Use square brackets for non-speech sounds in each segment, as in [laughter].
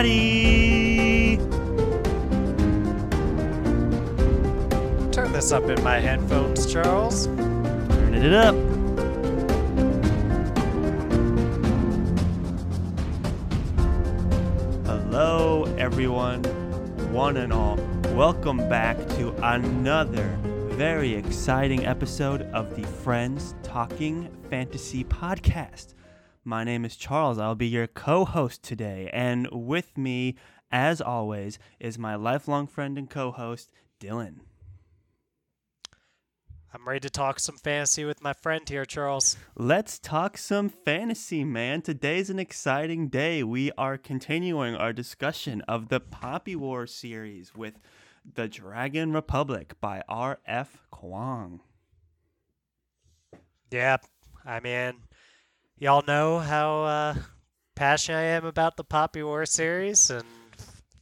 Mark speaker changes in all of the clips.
Speaker 1: Turn this up in my headphones, Charles.
Speaker 2: Turning it up. Hello, everyone, one and all. Welcome back to another very exciting episode of the Friends Talking Fantasy Podcast. My name is Charles. I'll be your co host today. And with me, as always, is my lifelong friend and co host, Dylan.
Speaker 1: I'm ready to talk some fantasy with my friend here, Charles.
Speaker 2: Let's talk some fantasy, man. Today's an exciting day. We are continuing our discussion of the Poppy War series with The Dragon Republic by R.F. Kuang.
Speaker 1: Yeah, I mean, y'all know how uh, passionate I am about the Poppy War series, and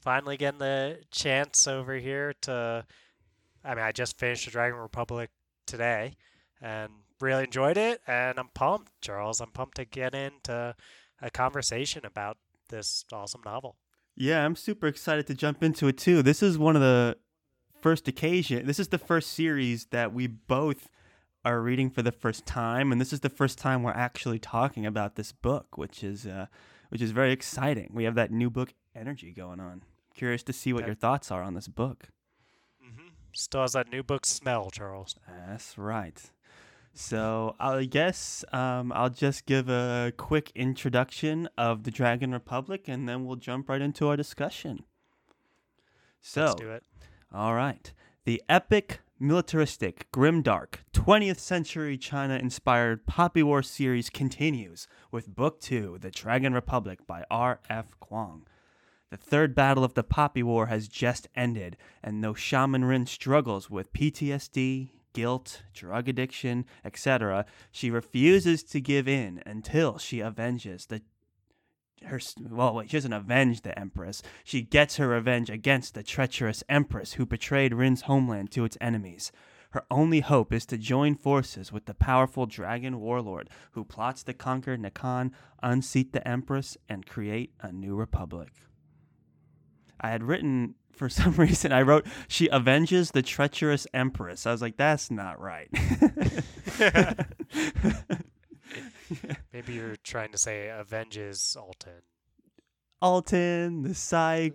Speaker 1: finally getting the chance over here to. I mean, I just finished the Dragon Republic today and really enjoyed it, and I'm pumped, Charles. I'm pumped to get into a conversation about this awesome novel.
Speaker 2: Yeah, I'm super excited to jump into it too. This is one of the first occasion. This is the first series that we both are reading for the first time, and this is the first time we're actually talking about this book, which is uh, which is very exciting. We have that new book energy going on. Curious to see what your thoughts are on this book.
Speaker 1: Mm-hmm. Still has that new book smell, Charles.
Speaker 2: That's right. So I guess um, I'll just give a quick introduction of the Dragon Republic, and then we'll jump right into our discussion. So,
Speaker 1: Let's do it.
Speaker 2: all right. The epic, militaristic, grimdark, 20th century China inspired Poppy War series continues with Book 2, The Dragon Republic by R.F. Kuang. The third battle of the Poppy War has just ended, and though Shaman Rin struggles with PTSD, guilt, drug addiction, etc., she refuses to give in until she avenges the her well wait, she doesn't avenge the empress. She gets her revenge against the treacherous empress who betrayed rin's homeland to its enemies. Her only hope is to join forces with the powerful dragon warlord who plots to conquer Nikan unseat the empress and create a new republic. I had written for [laughs] some reason i wrote she avenges the treacherous empress. I was like that's not right [laughs] [laughs]
Speaker 1: Maybe you're trying to say avenges Altan.
Speaker 2: Altan, the Cike,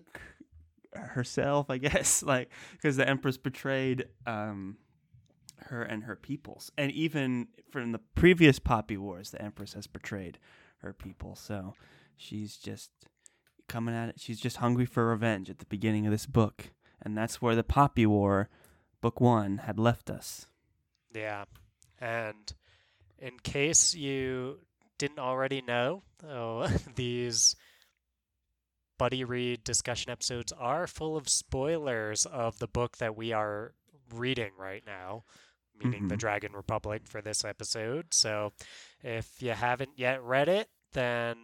Speaker 2: herself, I guess, [laughs] like because the Empress betrayed um, her and her peoples, and even from the previous Poppy Wars, the Empress has betrayed her people. So she's just coming at it. She's just hungry for revenge at the beginning of this book, and that's where the Poppy War, book one, had left us.
Speaker 1: Yeah. And in case you didn't already know, oh, [laughs] these buddy read discussion episodes are full of spoilers of the book that we are reading right now, meaning The
Speaker 2: Mhm.
Speaker 1: Dragon Republic for this episode. So if you haven't yet read it, then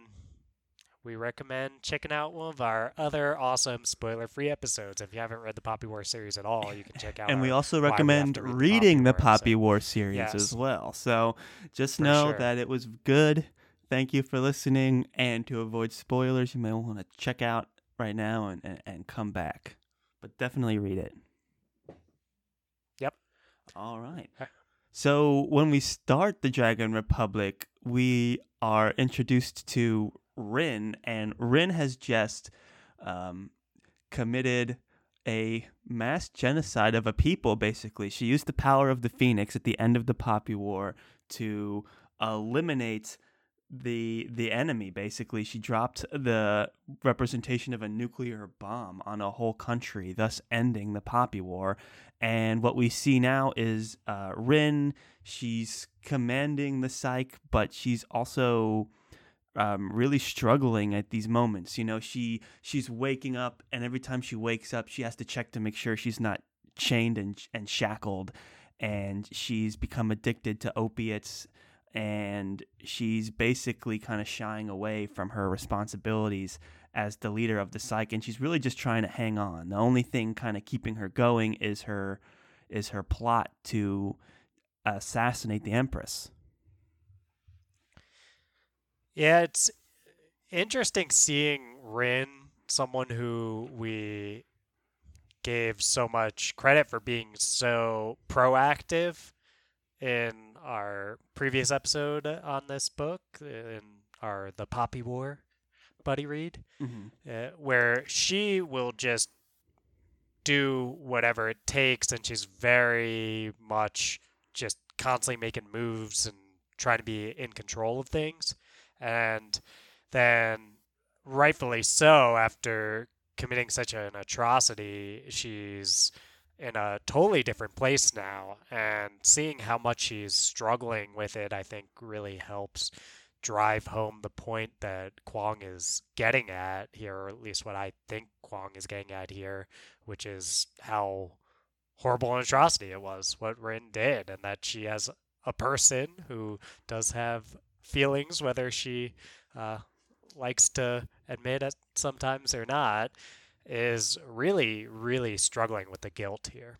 Speaker 1: we recommend checking out one of our other awesome spoiler-free episodes. If you haven't read the Poppy War series at all, you can check [laughs] out.
Speaker 2: and we
Speaker 1: our
Speaker 2: also
Speaker 1: We
Speaker 2: recommend
Speaker 1: to Read the
Speaker 2: reading
Speaker 1: Poppy
Speaker 2: the
Speaker 1: War
Speaker 2: Poppy
Speaker 1: episode.
Speaker 2: War series
Speaker 1: Yes.
Speaker 2: as well. So just
Speaker 1: For
Speaker 2: know
Speaker 1: sure.
Speaker 2: that it was good. Thank you for listening. And to avoid spoilers, you may want to check out right now and, and, and come back. But definitely read it.
Speaker 1: Yep.
Speaker 2: All right. So when we start the Dragon Republic, we are introduced to Rin, and Rin has just um, committed a mass genocide of a people. Basically, she used the power of the Phoenix at the end of the Poppy War to eliminate the the enemy basically she dropped the representation of a nuclear bomb on a whole country thus ending the poppy war and what we see now is uh, Rin. She's commanding the Cike, but she's also um, really struggling at these moments. You know, she she's waking up, and every time she wakes up, she has to check to make sure she's not chained and and shackled. And she's become addicted to opiates, and she's basically kind of shying away from her responsibilities as the leader of the Cike and she's really just trying to hang on the only thing kind of keeping her going is her is her plot to assassinate the empress
Speaker 1: Yeah, it's interesting seeing Rin, someone who we gave so much credit for being so proactive in our previous episode on this book, in our The Poppy War buddy read,
Speaker 2: Mm-hmm.
Speaker 1: uh, where she will just do whatever it takes and she's very much just constantly making moves and trying to be in control of things and then rightfully so after committing such an atrocity she's in a totally different place now and seeing how much she's struggling with it i think really helps drive home the point that Kuang is getting at here, or at least what I think Kuang is getting at here, which is how horrible an atrocity it was, what Rin did, and that she has a person who does have feelings, whether she uh, likes to admit it sometimes or not, is really, really struggling with the guilt here.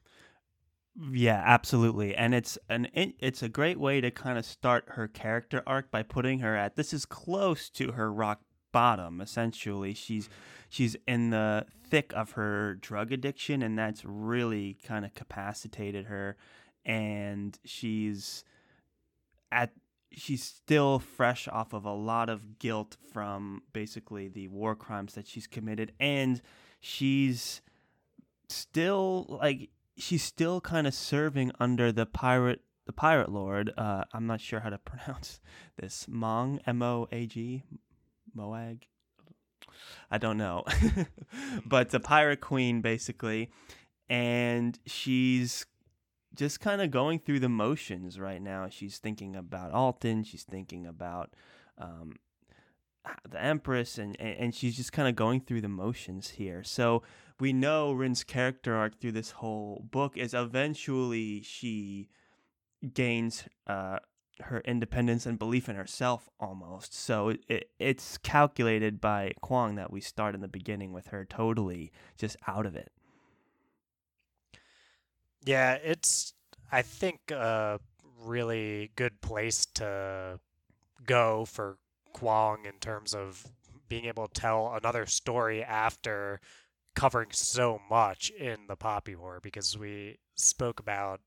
Speaker 2: Yeah, absolutely. And it's an it- it's a great way to kind of start her character arc by putting her at this is close to her rock bottom essentially. She's she's in the thick of her drug addiction and that's really kind of capacitated her and she's at she's still fresh off of a lot of guilt from basically the war crimes that she's committed and she's still like she's still kind of serving under the pirate the pirate lord uh i'm not sure how to [laughs] pronounce this mong m-o-a-g moag? I don't know. [laughs] But the pirate queen basically. And she's just kind of going through the motions right now she's thinking about altan she's thinking about um the empress and and she's just kind of going through the motions here so we know Rin's character arc through this whole book is eventually she gains uh, her independence and belief in herself almost. So it, it's calculated by Kuang that we start in the beginning with her totally just out of it.
Speaker 1: Yeah, it's I think a really good place to go for Kuang in terms of being able to tell another story after covering so much in the Poppy War because we spoke about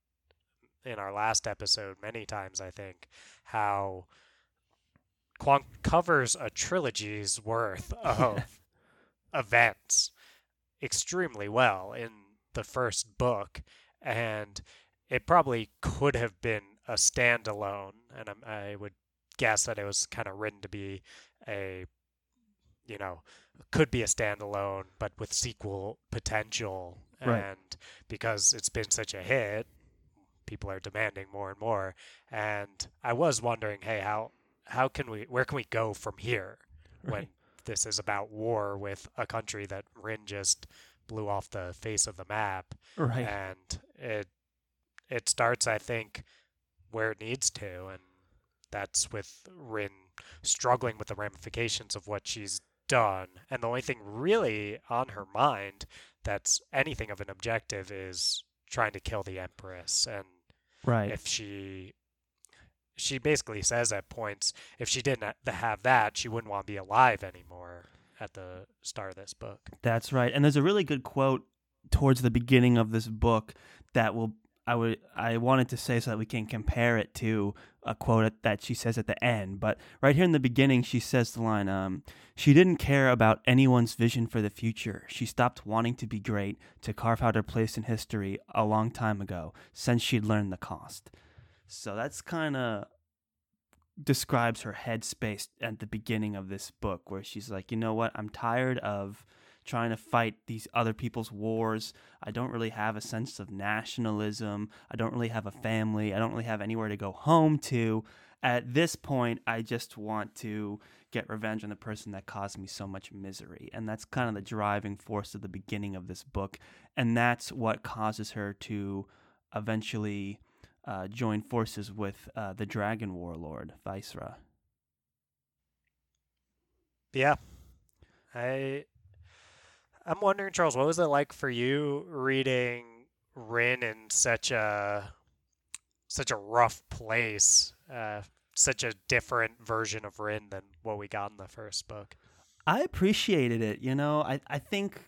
Speaker 1: in our last episode many times I think how Kuang covers a trilogy's worth [laughs] of events extremely well in the first book and it probably could have been a standalone and I'm, i would guess that it was kind of written to be a you know could be a standalone but with sequel potential.
Speaker 2: Right.
Speaker 1: and because it's been such a hit people are demanding more and more. And i was wondering hey how how can we where can we go from here when this is about war with a country that Rin just blew off the face of the map
Speaker 2: Right.
Speaker 1: and it it starts I think where it needs to and that's with Rin struggling with the ramifications of what she's done and the only thing really on her mind that's anything of an objective is trying to kill the empress and
Speaker 2: right.
Speaker 1: if she she basically says at points if she didn't have that she wouldn't want to be alive anymore at the start of this book
Speaker 2: That's right. And there's a really good quote towards the beginning of this book that will I would I wanted to say so that we can compare it to a quote that she says at the end. But right here in the beginning, she says the line, um, "She didn't care about anyone's vision for the future. She stopped wanting to be great to carve out her place in history a long time ago, since she'd learned the cost." So that's kind of describes her headspace at the beginning of this book, where she's like, you know what, I'm tired of trying to fight these other people's wars. I don't really have a sense of nationalism. I don't really have a family. I don't really have anywhere to go home to. At this point, I just want to get revenge on the person that caused me so much misery. And that's kind of the driving force of the beginning of this book. And that's what causes her to eventually uh, join forces with uh, the dragon warlord, Viceroy.
Speaker 1: yeah i i'm wondering charles what was it like for you reading rin in such a such a rough place uh such a different version of rin than what we got in the first book
Speaker 2: I appreciated it. You know, I, I think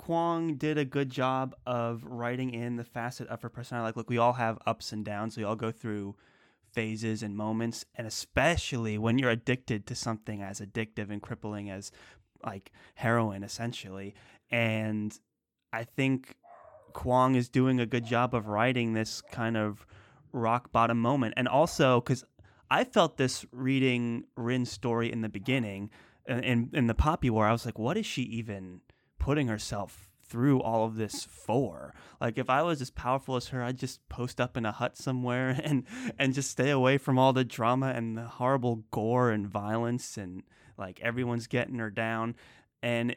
Speaker 2: Kuang did a good job of writing in the facet of her personality. Like, look, we all have ups and downs. We all go through phases and moments, and especially when you're addicted to something as addictive and crippling as like heroin, essentially. And I think Kuang is doing a good job of writing this kind of rock bottom moment, and also because I felt this reading Rin's story in the beginning, uh, in in the Poppy War, I was like, what is she even putting herself through all of this for? Like if I was as powerful as her, I'd just post up in a hut somewhere [laughs] and and just stay away from all the drama and the horrible gore and violence and like everyone's getting her down. And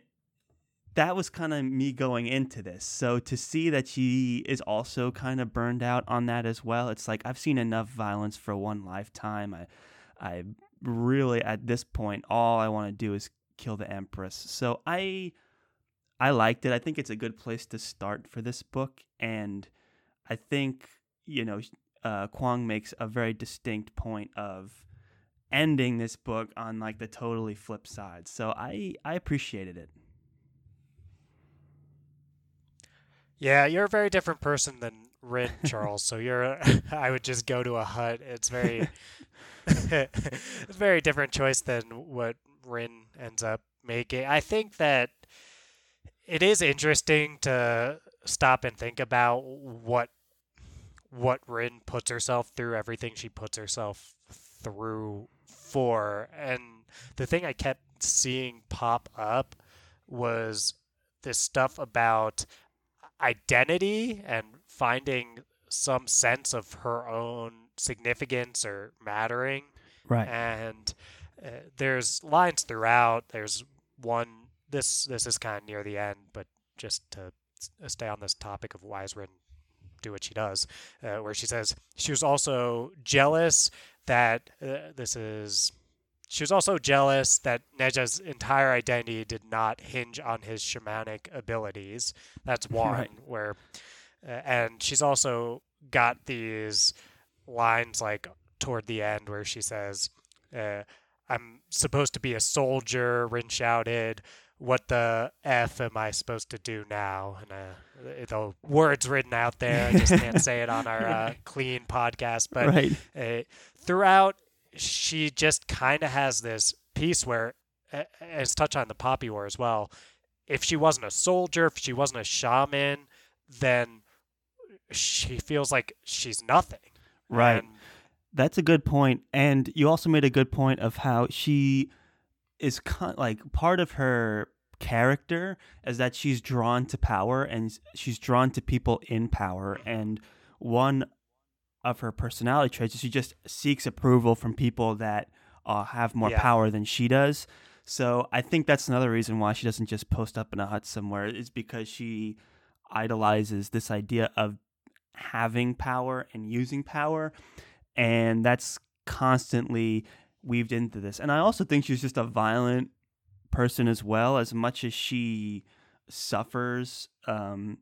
Speaker 2: that was kind of me going into this. So to see that she is also kind of burned out on that as well, it's like I've seen enough violence for one lifetime. I I really at this point all I want to do is kill the empress. So I I liked it. I think it's a good place to start for this book and I think, you know, uh, Kuang makes a very distinct point of ending this book on like the totally flip side. So I I appreciated it.
Speaker 1: Yeah, you're a very different person than Rin [laughs] Charles. so you're [laughs] I would just go to a hut. It's very it's [laughs] very different choice than what Rin ends up making. I think that it is interesting to stop and think about what what Rin puts herself through, everything she puts herself through for. And the thing I kept seeing pop up was this stuff about identity and finding some sense of her own significance or mattering.
Speaker 2: Right.
Speaker 1: And uh, there's lines throughout. There's one. This this is kind of near the end, but just to stay on this topic of why Rin do what she does, uh, where she says she was also jealous that uh, this is. She was also jealous that Nezha's entire identity did not hinge on his shamanic abilities. That's [laughs] one right. where, uh, and she's also got these lines like toward the end where she says, uh, "I'm supposed to be a soldier." Rin shouted, "What the f am I supposed to do now?" And uh, the words written out there, I just can't say it on our uh, [laughs] clean podcast. But right. Uh, throughout, she just kind of has this piece where, as touched on the Poppy War as well. If she wasn't a soldier, if she wasn't a shaman, then she feels like she's nothing
Speaker 2: Right. And That's a good point. And you also made a good point of how she is con- like part of her character is that she's drawn to power and she's drawn to people in power and one of her personality traits is she just seeks approval from people that uh, have more yeah. power than she does so i think that's another reason why she doesn't just post up in a hut somewhere is because she idolizes this idea of having power and using power. And that's constantly weaved into this. And I also think she's just a violent person as well, as much as she suffers um,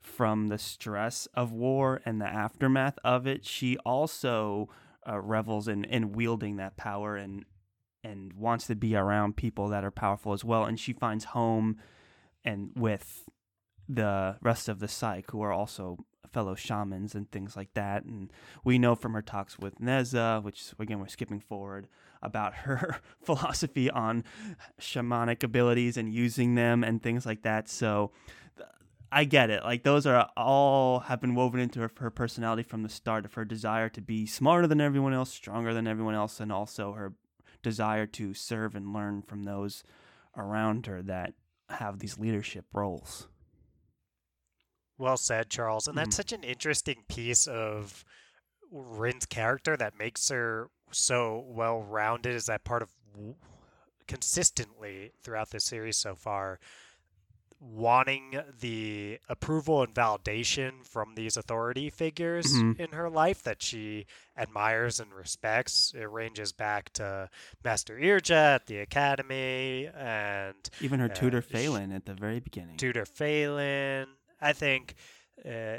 Speaker 2: from the stress of war and the aftermath of it. She also uh, revels in, in wielding that power and and wants to be around people that are powerful as well. And she finds home and with the rest of the Cike who are also fellow shamans and things like that. And we know from her talks with Nezha, which again we're skipping forward, about her [laughs] philosophy on shamanic abilities and using them and things like that. So I get it. Like those are all have been woven into her, her personality from the start of her desire to be smarter than everyone else, stronger than everyone else, and also her desire to serve and learn from those around her that have these leadership roles.
Speaker 1: Well said, Charles. And that's mm-hmm. such an interesting piece of Rin's character that makes her so well rounded. Is that part of consistently throughout this series so far? wanting the approval and validation from these authority figures mm-hmm. in her life that she admires and respects. It ranges back to Master Irjah at the academy and
Speaker 2: even her uh, tutor Phelan at the very beginning.
Speaker 1: Tutor Phelan, I think uh,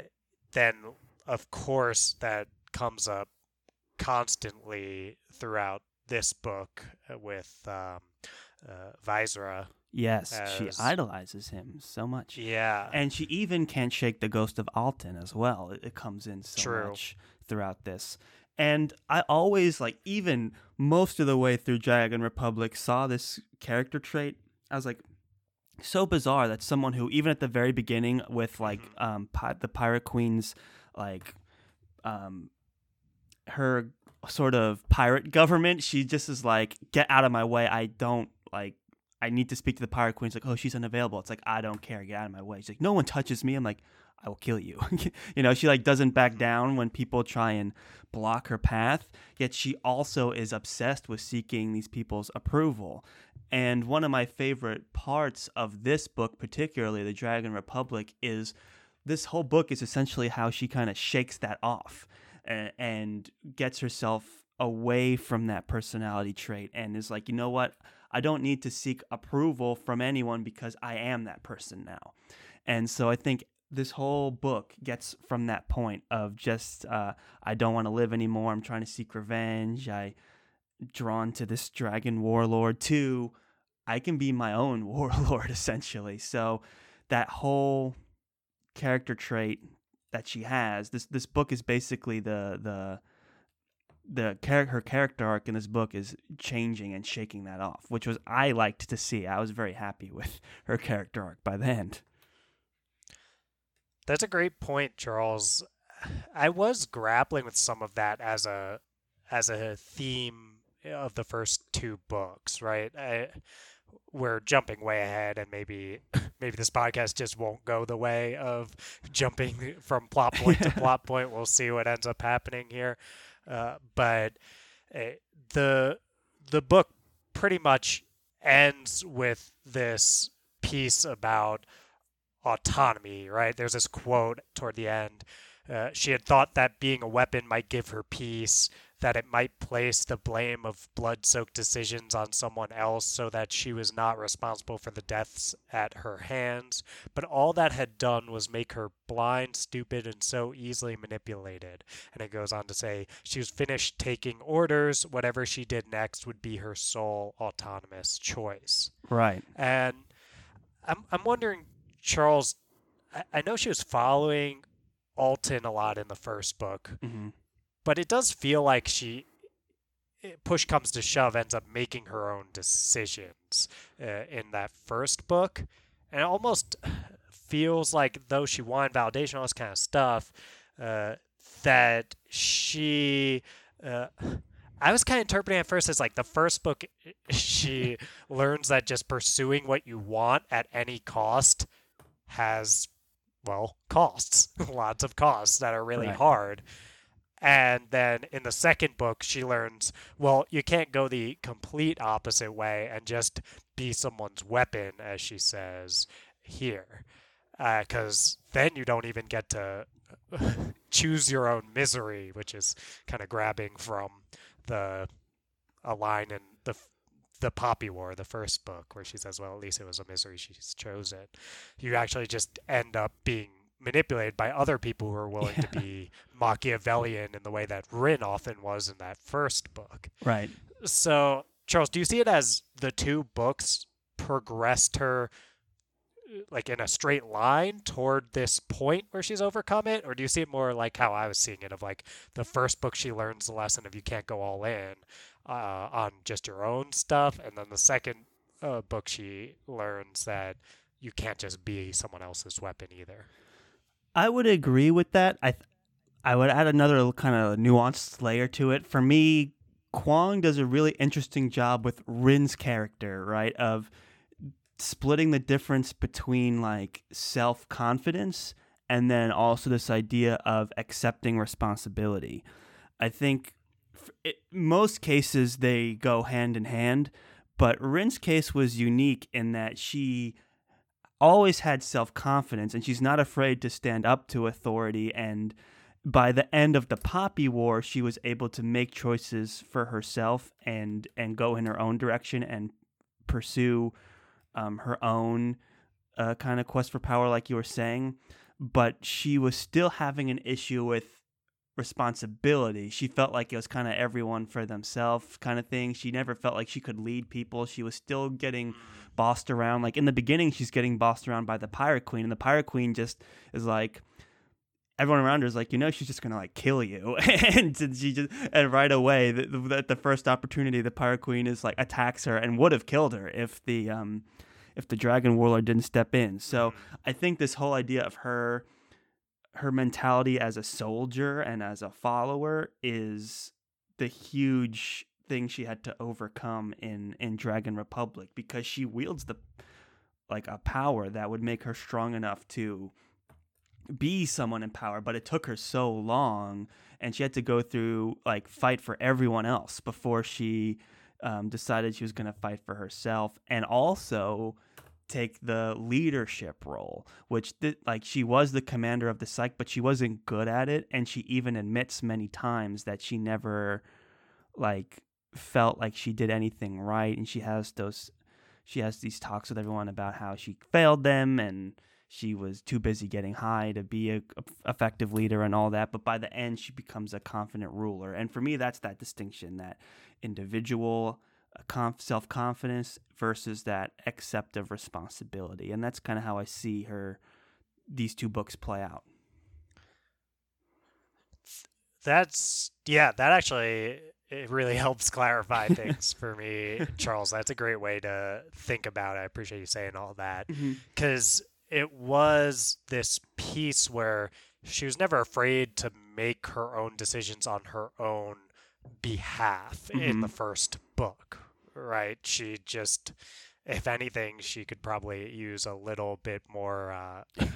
Speaker 1: then, of course, that comes up constantly throughout this book with um, uh, Vaisra.
Speaker 2: Yes, she idolizes him so much.
Speaker 1: Yeah.
Speaker 2: And she even can't shake the ghost of Altan as well. It, it comes in so
Speaker 1: True.
Speaker 2: much throughout this. And I always, like, even most of the way through Dragon Republic, saw this character trait. I was like, so bizarre that someone who, even at the very beginning, with like
Speaker 1: Mhm.
Speaker 2: um, pi- the Pirate Queen's, like, um, her sort of pirate government, she just is like, get out of my way. I don't like I need to speak to the pirate queen. She's like, oh, she's unavailable. It's like, I don't care. Get out of my way. She's like, no one touches me. I'm like, I will kill you. [laughs] you know, she like doesn't back down when people try and block her path. Yet she also is obsessed with seeking these people's approval. And one of my favorite parts of this book, particularly the Dragon Republic, is this whole book is essentially how she kind of shakes that off and, gets herself away from that personality trait and is like, you know what? I don't need to seek approval from anyone because I am that person now. And so I think this whole book gets from that point of just uh, I don't want to live anymore. I'm trying to seek revenge. I drawn to this dragon warlord too. I can be my own [laughs] warlord essentially. So that whole character trait that she has, this this book is basically the the the char- her character arc in this book is changing and shaking that off, which was I liked to see. I was very happy [laughs] with her character arc by the end.
Speaker 1: That's a great point, Charles. I was grappling with some of that as a as a theme of the first two books, right? I, we're jumping way ahead, and maybe [laughs] maybe this podcast just won't go the way of jumping from plot point to [laughs] plot point. We'll see what ends up happening here, uh, but uh, the the book pretty much ends with this piece about autonomy, right? There's this quote toward the end. Uh, she had thought that being a weapon might give her peace, that it might place the blame of blood soaked decisions on someone else so that she was not responsible for the deaths at her hands. But all that had done was make her blind, stupid, and so easily manipulated. And it goes on to say she was finished taking orders. Whatever she did next would be her sole autonomous choice.
Speaker 2: Right.
Speaker 1: And I'm I'm wondering, Charles. I, I know she was following Altan a lot in the first book, Mm
Speaker 2: hmm
Speaker 1: but it does feel like she, eh, push comes to shove, ends up making her own decisions uh, in that first book, and it almost feels like though she wanted validation, all this kind of stuff, uh, that she. Uh, I was kind of interpreting at first as like the first book, she [laughs] learns that just pursuing what you want at any cost has, well, costs, [laughs] lots of costs that are really
Speaker 2: Right.
Speaker 1: hard. And then in the second book, she learns, well, you can't go the complete opposite way and just be someone's weapon, as she says here. Uh, because then you don't even get to [laughs] choose your own misery, which is kind of grabbing from the a line in the the Poppy War, the first book, where she says, "Well, at least it was a misery she's chosen." You actually just end up being manipulated by other people who are willing to be Machiavellian in the way that Rin often was in that first book.
Speaker 2: Right.
Speaker 1: So, Charles, do you see it as the two books progressed her like in a straight line toward this point where she's overcome it or do you see it more like how I was seeing it of like the first book she learns the lesson of you can't go all in uh, on just your own stuff and then the second uh, book she learns that you can't just be someone else's weapon either.
Speaker 2: I would agree with that. I th- I would add another kind of nuanced layer to it. For me, Kuang does a really interesting job with Rin's character, right? Of splitting the difference between like self confidence and then also this idea of accepting responsibility. I think it, most cases they go hand in hand, but Rin's case was unique in that she always had self confidence and she's not afraid to stand up to authority. And by the end of the Poppy War, she was able to make choices for herself and and go in her own direction and pursue um, her own uh, kind of quest for power, like you were saying. But she was still having an issue with responsibility. She felt like it was kind of everyone for themselves kind of thing. She never felt like she could lead people. She was still getting bossed around. Like in the beginning, she's getting bossed around by the Pirate Queen, and the Pirate Queen just is like, everyone around her is like, you know, she's just gonna like kill you, [laughs] and she just and right away, the, the, the first opportunity, the Pirate Queen is like attacks her and would have killed her if the um if the Dragon Warlord didn't step in. So I think this whole idea of her her mentality as a soldier and as a follower is the huge thing she had to overcome in in Dragon Republic because she wields the like a power that would make her strong enough to be someone in power but it took her so long and she had to go through like fight for everyone else before she um, decided she was going to fight for herself and also take the leadership role, which th- like she was the commander of the Cike, but she wasn't good at it, and she even admits many times that she never like felt like she did anything right, and she has those she has these talks with everyone about how she failed them and she was too busy getting high to be a, a effective leader and all that but by the end she becomes a confident ruler and for me that's that distinction that individual uh, self confidence versus that acceptive responsibility, and that's kind of how I see her these two books play out.
Speaker 1: That's yeah, that actually it really [laughs] helps clarify things for me, Charles. That's a great way to think about it. I appreciate you saying all that because mm-hmm. it was this piece where she was never afraid to make her own decisions on her own behalf mm-hmm. in the first book, right? She just, if anything, she could probably use a little bit more uh, [laughs]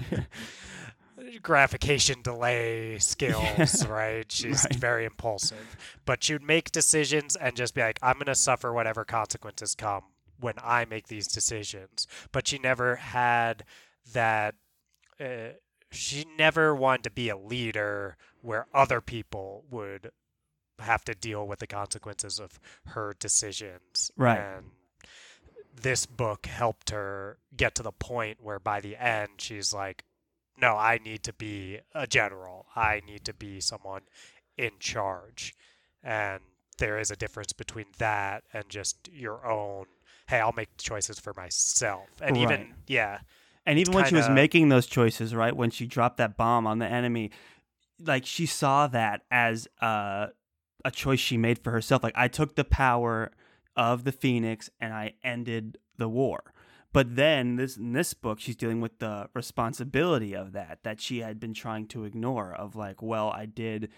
Speaker 1: gratification delay skills, right? [laughs] She's right. very impulsive, but she would make decisions and just be like, I'm going to suffer whatever consequences come when I make these decisions. But she never had that. Uh, she never wanted to be a leader where other people would have to deal with the consequences of her decisions.
Speaker 2: Right.
Speaker 1: And this book helped her get to the point where by the end she's like, no, I need to be a general. I need to be someone in charge. And there is a difference between that and just your own, hey, I'll make choices for myself. And right. even, yeah.
Speaker 2: And even when kinda... she was making those choices, right, when she dropped that bomb on the enemy, like she saw that as uh a choice she made for herself. Like I took the power of the Phoenix and I ended the war. But then this in this book she's dealing with the responsibility of that that she had been trying to ignore of like, well, I did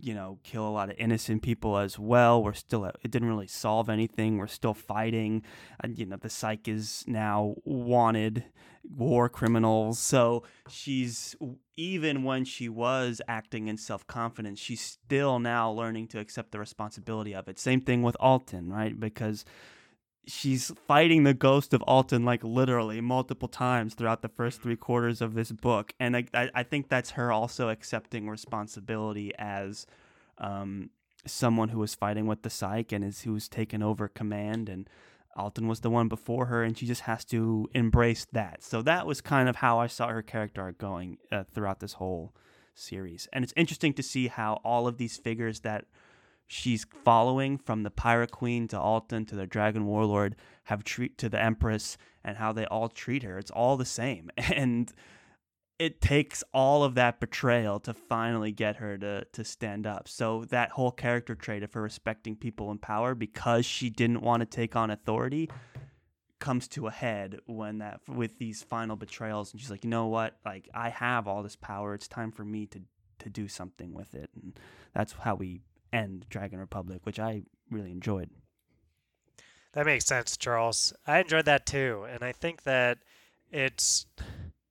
Speaker 2: you know, kill a lot of innocent people as well. We're still, it didn't really solve anything. We're still fighting. And, you know, the Cike is now wanted war criminals. So she's even when she was acting in self confidence, she's still now learning to accept the responsibility of it. Same thing with Altan, right? Because she's fighting the ghost of Altan like literally multiple times throughout the first three quarters of this book, and I I think that's her also accepting responsibility as um, someone who was fighting with the Cike and is who's taken over command and Altan was the one before her, and she just has to embrace that. So that was kind of how I saw her character going uh, throughout this whole series. And it's interesting to see how all of these figures that she's following, from the Pirate Queen to Altan to the Dragon Warlord, have treat to the Empress, and how they all treat her. It's all the same, [laughs] and it takes all of that betrayal to finally get her to to stand up. So that whole character trait of her respecting people in power because she didn't want to take on authority comes to a head when that with these final betrayals and she's like, "You know what? Like I have all this power. It's time for me to to do something with it." And that's how we end Dragon Republic, which I really enjoyed.
Speaker 1: That makes sense, Charles. I enjoyed that too, and I think that it's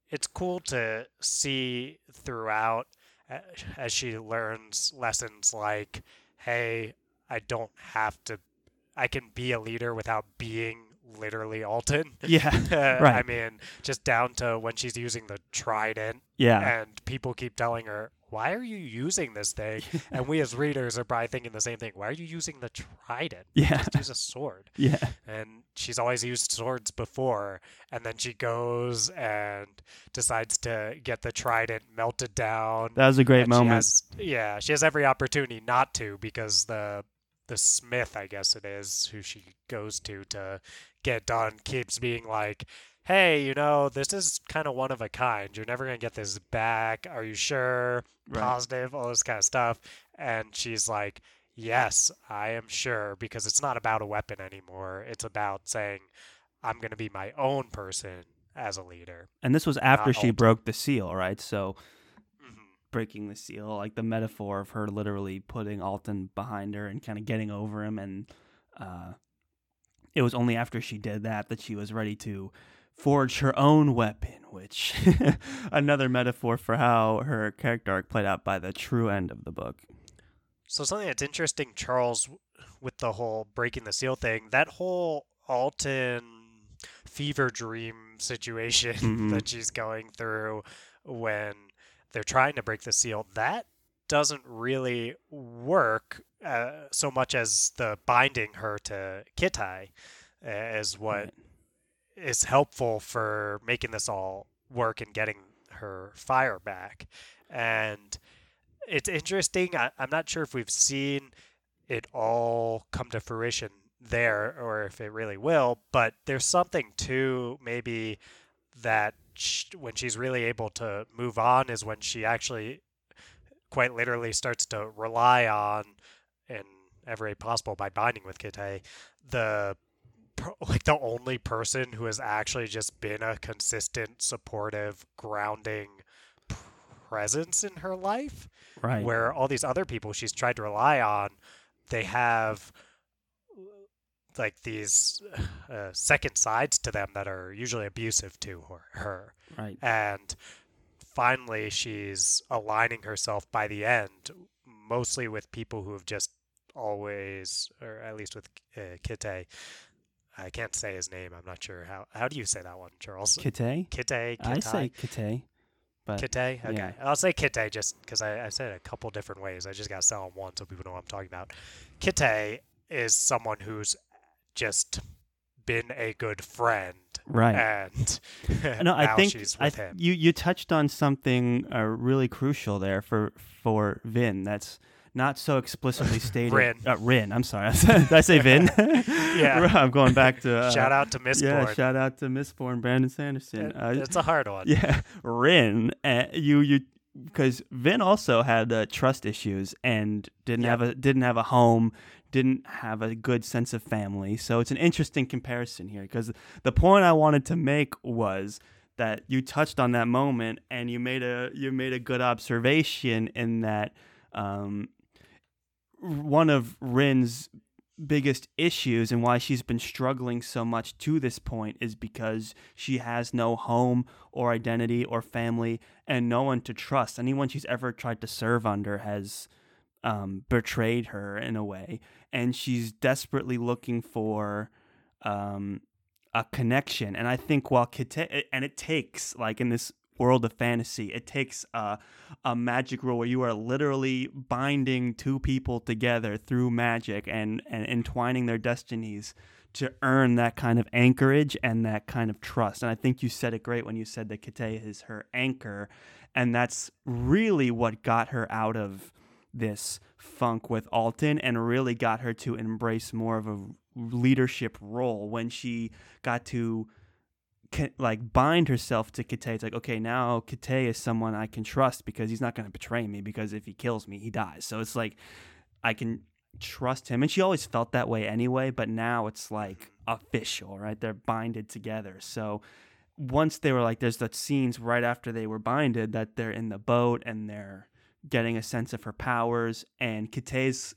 Speaker 1: it's cool to see throughout as she learns lessons like, hey, I don't have to, I can be a leader without being literally Altan. [laughs]
Speaker 2: Yeah, [laughs] right.
Speaker 1: I mean, just down to when she's using the trident.
Speaker 2: Yeah,
Speaker 1: and people keep telling her, why are you using this thing? [laughs] and we as readers are probably thinking the same thing. Why are you using the trident?
Speaker 2: Yeah.
Speaker 1: Just use a sword. [laughs]
Speaker 2: Yeah.
Speaker 1: And she's always used swords before. And then she goes and decides to get the trident melted down.
Speaker 2: That was a great
Speaker 1: and she
Speaker 2: moment.
Speaker 1: has- yeah, she has every opportunity not to because the the smith, I guess it is, who she goes to to get done, keeps being like, "Hey, you know, this is kind of one of a kind. You're never gonna get this back. Are you sure?
Speaker 2: Right.
Speaker 1: Positive? All this kind of stuff." And she's like, "Yes, I am sure because it's not about a weapon anymore. It's about saying." I'm going to be my own person as a leader.
Speaker 2: And this was after she broke the seal, right? So
Speaker 1: Mhm.
Speaker 2: breaking the seal, like the metaphor of her literally putting Altan behind her and kind of getting over him, and uh, it was only after she did that that she was ready to forge her own weapon, which [laughs] another metaphor for how her character arc played out by the true end of the book.
Speaker 1: So something that's interesting, Charles, with the whole breaking the seal thing, that whole Altan fever dream situation [laughs]
Speaker 2: Mhm.
Speaker 1: that she's going through when they're trying to break the seal, that doesn't really work uh, so much as the binding her to Kitay, uh, is what is helpful for making this all work and getting her fire back. And it's interesting. I, I'm not sure if we've seen it all come to fruition there or if it really will, but there's something to maybe that sh- when she's really able to move on is when she actually quite literally starts to rely on in every way possible by binding with Kite the like the only person who has actually just been a consistent supportive grounding presence in her life
Speaker 2: Right.
Speaker 1: where all these other people she's tried to rely on they have like these uh, second sides to them that are usually abusive to her, her
Speaker 2: right.
Speaker 1: and finally she's aligning herself by the end mostly with people who have just always or at least with uh, Kite I can't say his name I'm not sure how how do you say that one Charles
Speaker 2: Kite?
Speaker 1: Kite
Speaker 2: I say Kite. But
Speaker 1: Kite? Okay.
Speaker 2: yeah.
Speaker 1: I'll say Kite just because I, I said it a couple different ways. I just got to sell them one so people know what I'm talking about. Kite is someone who's just been a good friend.
Speaker 2: right.
Speaker 1: And [laughs]
Speaker 2: no, I think
Speaker 1: she's
Speaker 2: I
Speaker 1: with
Speaker 2: th-
Speaker 1: him.
Speaker 2: you you touched on something uh, really crucial there for for Vin. That's not so explicitly [laughs] stated.
Speaker 1: Rin.
Speaker 2: Uh, Rin. I'm sorry. [laughs] Did I say Vin? [laughs]
Speaker 1: Yeah.
Speaker 2: I'm going back to uh,
Speaker 1: shout out to Miss
Speaker 2: Yeah, shout out to Mistborn, Brandon Sanderson.
Speaker 1: It-
Speaker 2: Uh,
Speaker 1: it's a hard one.
Speaker 2: yeah, Rin. Uh, you you because Vin also had uh, trust issues and didn't
Speaker 1: Yep.
Speaker 2: have a didn't have a home, didn't have a good sense of family. So it's an interesting comparison here because the point I wanted to make was that you touched on that moment and you made a you made a good observation in that um, one of Rin's biggest issues and why she's been struggling so much to this point is because she has no home or identity or family and no one to trust. Anyone she's ever tried to serve under has um, betrayed her in a way, and she's desperately looking for um, a connection. And I think while Kite, and it takes like in this world of fantasy, it takes a, a magic rule where you are literally binding two people together through magic and, and entwining their destinies to earn that kind of anchorage and that kind of trust. And I think you said it great when you said that Kite is her anchor. And that's really what got her out of this funk with Altan and really got her to embrace more of a leadership role when she got to like bind herself to Kite. It's like, okay, now Kite is someone I can trust because he's not going to betray me because if he kills me, he dies. So it's like I can trust him. And she always felt that way anyway, but now it's like official, right? They're binded together. So once they were like, there's the scenes right after they were binded that they're in the boat and they're getting a sense of her powers, and Kite's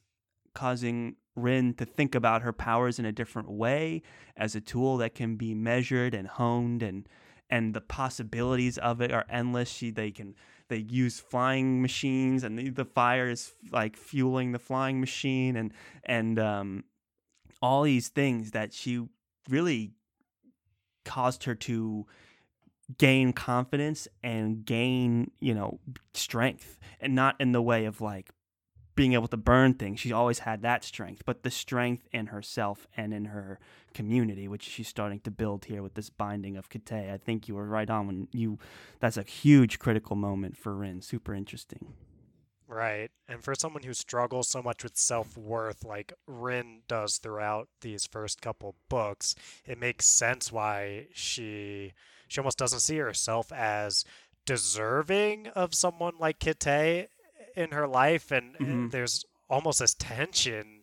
Speaker 2: causing Rin to think about her powers in a different way as a tool that can be measured and honed and and the possibilities of it are endless. She they can they use flying machines and the, the fire is like fueling the flying machine and and um all these things that she really caused her to gain confidence and gain, you know, strength and not in the way of like being able to burn things. She always had that strength, but the strength in herself and in her community, which she's starting to build here with this binding of Kate. I think you were right on when you. That's a huge critical moment for Rin. Super interesting.
Speaker 1: Right. And for someone who struggles so much with self worth, like Rin does throughout these first couple books, it makes sense why she she almost doesn't see herself as deserving of someone like Kite in her life and,
Speaker 2: Mhm.
Speaker 1: and there's almost this tension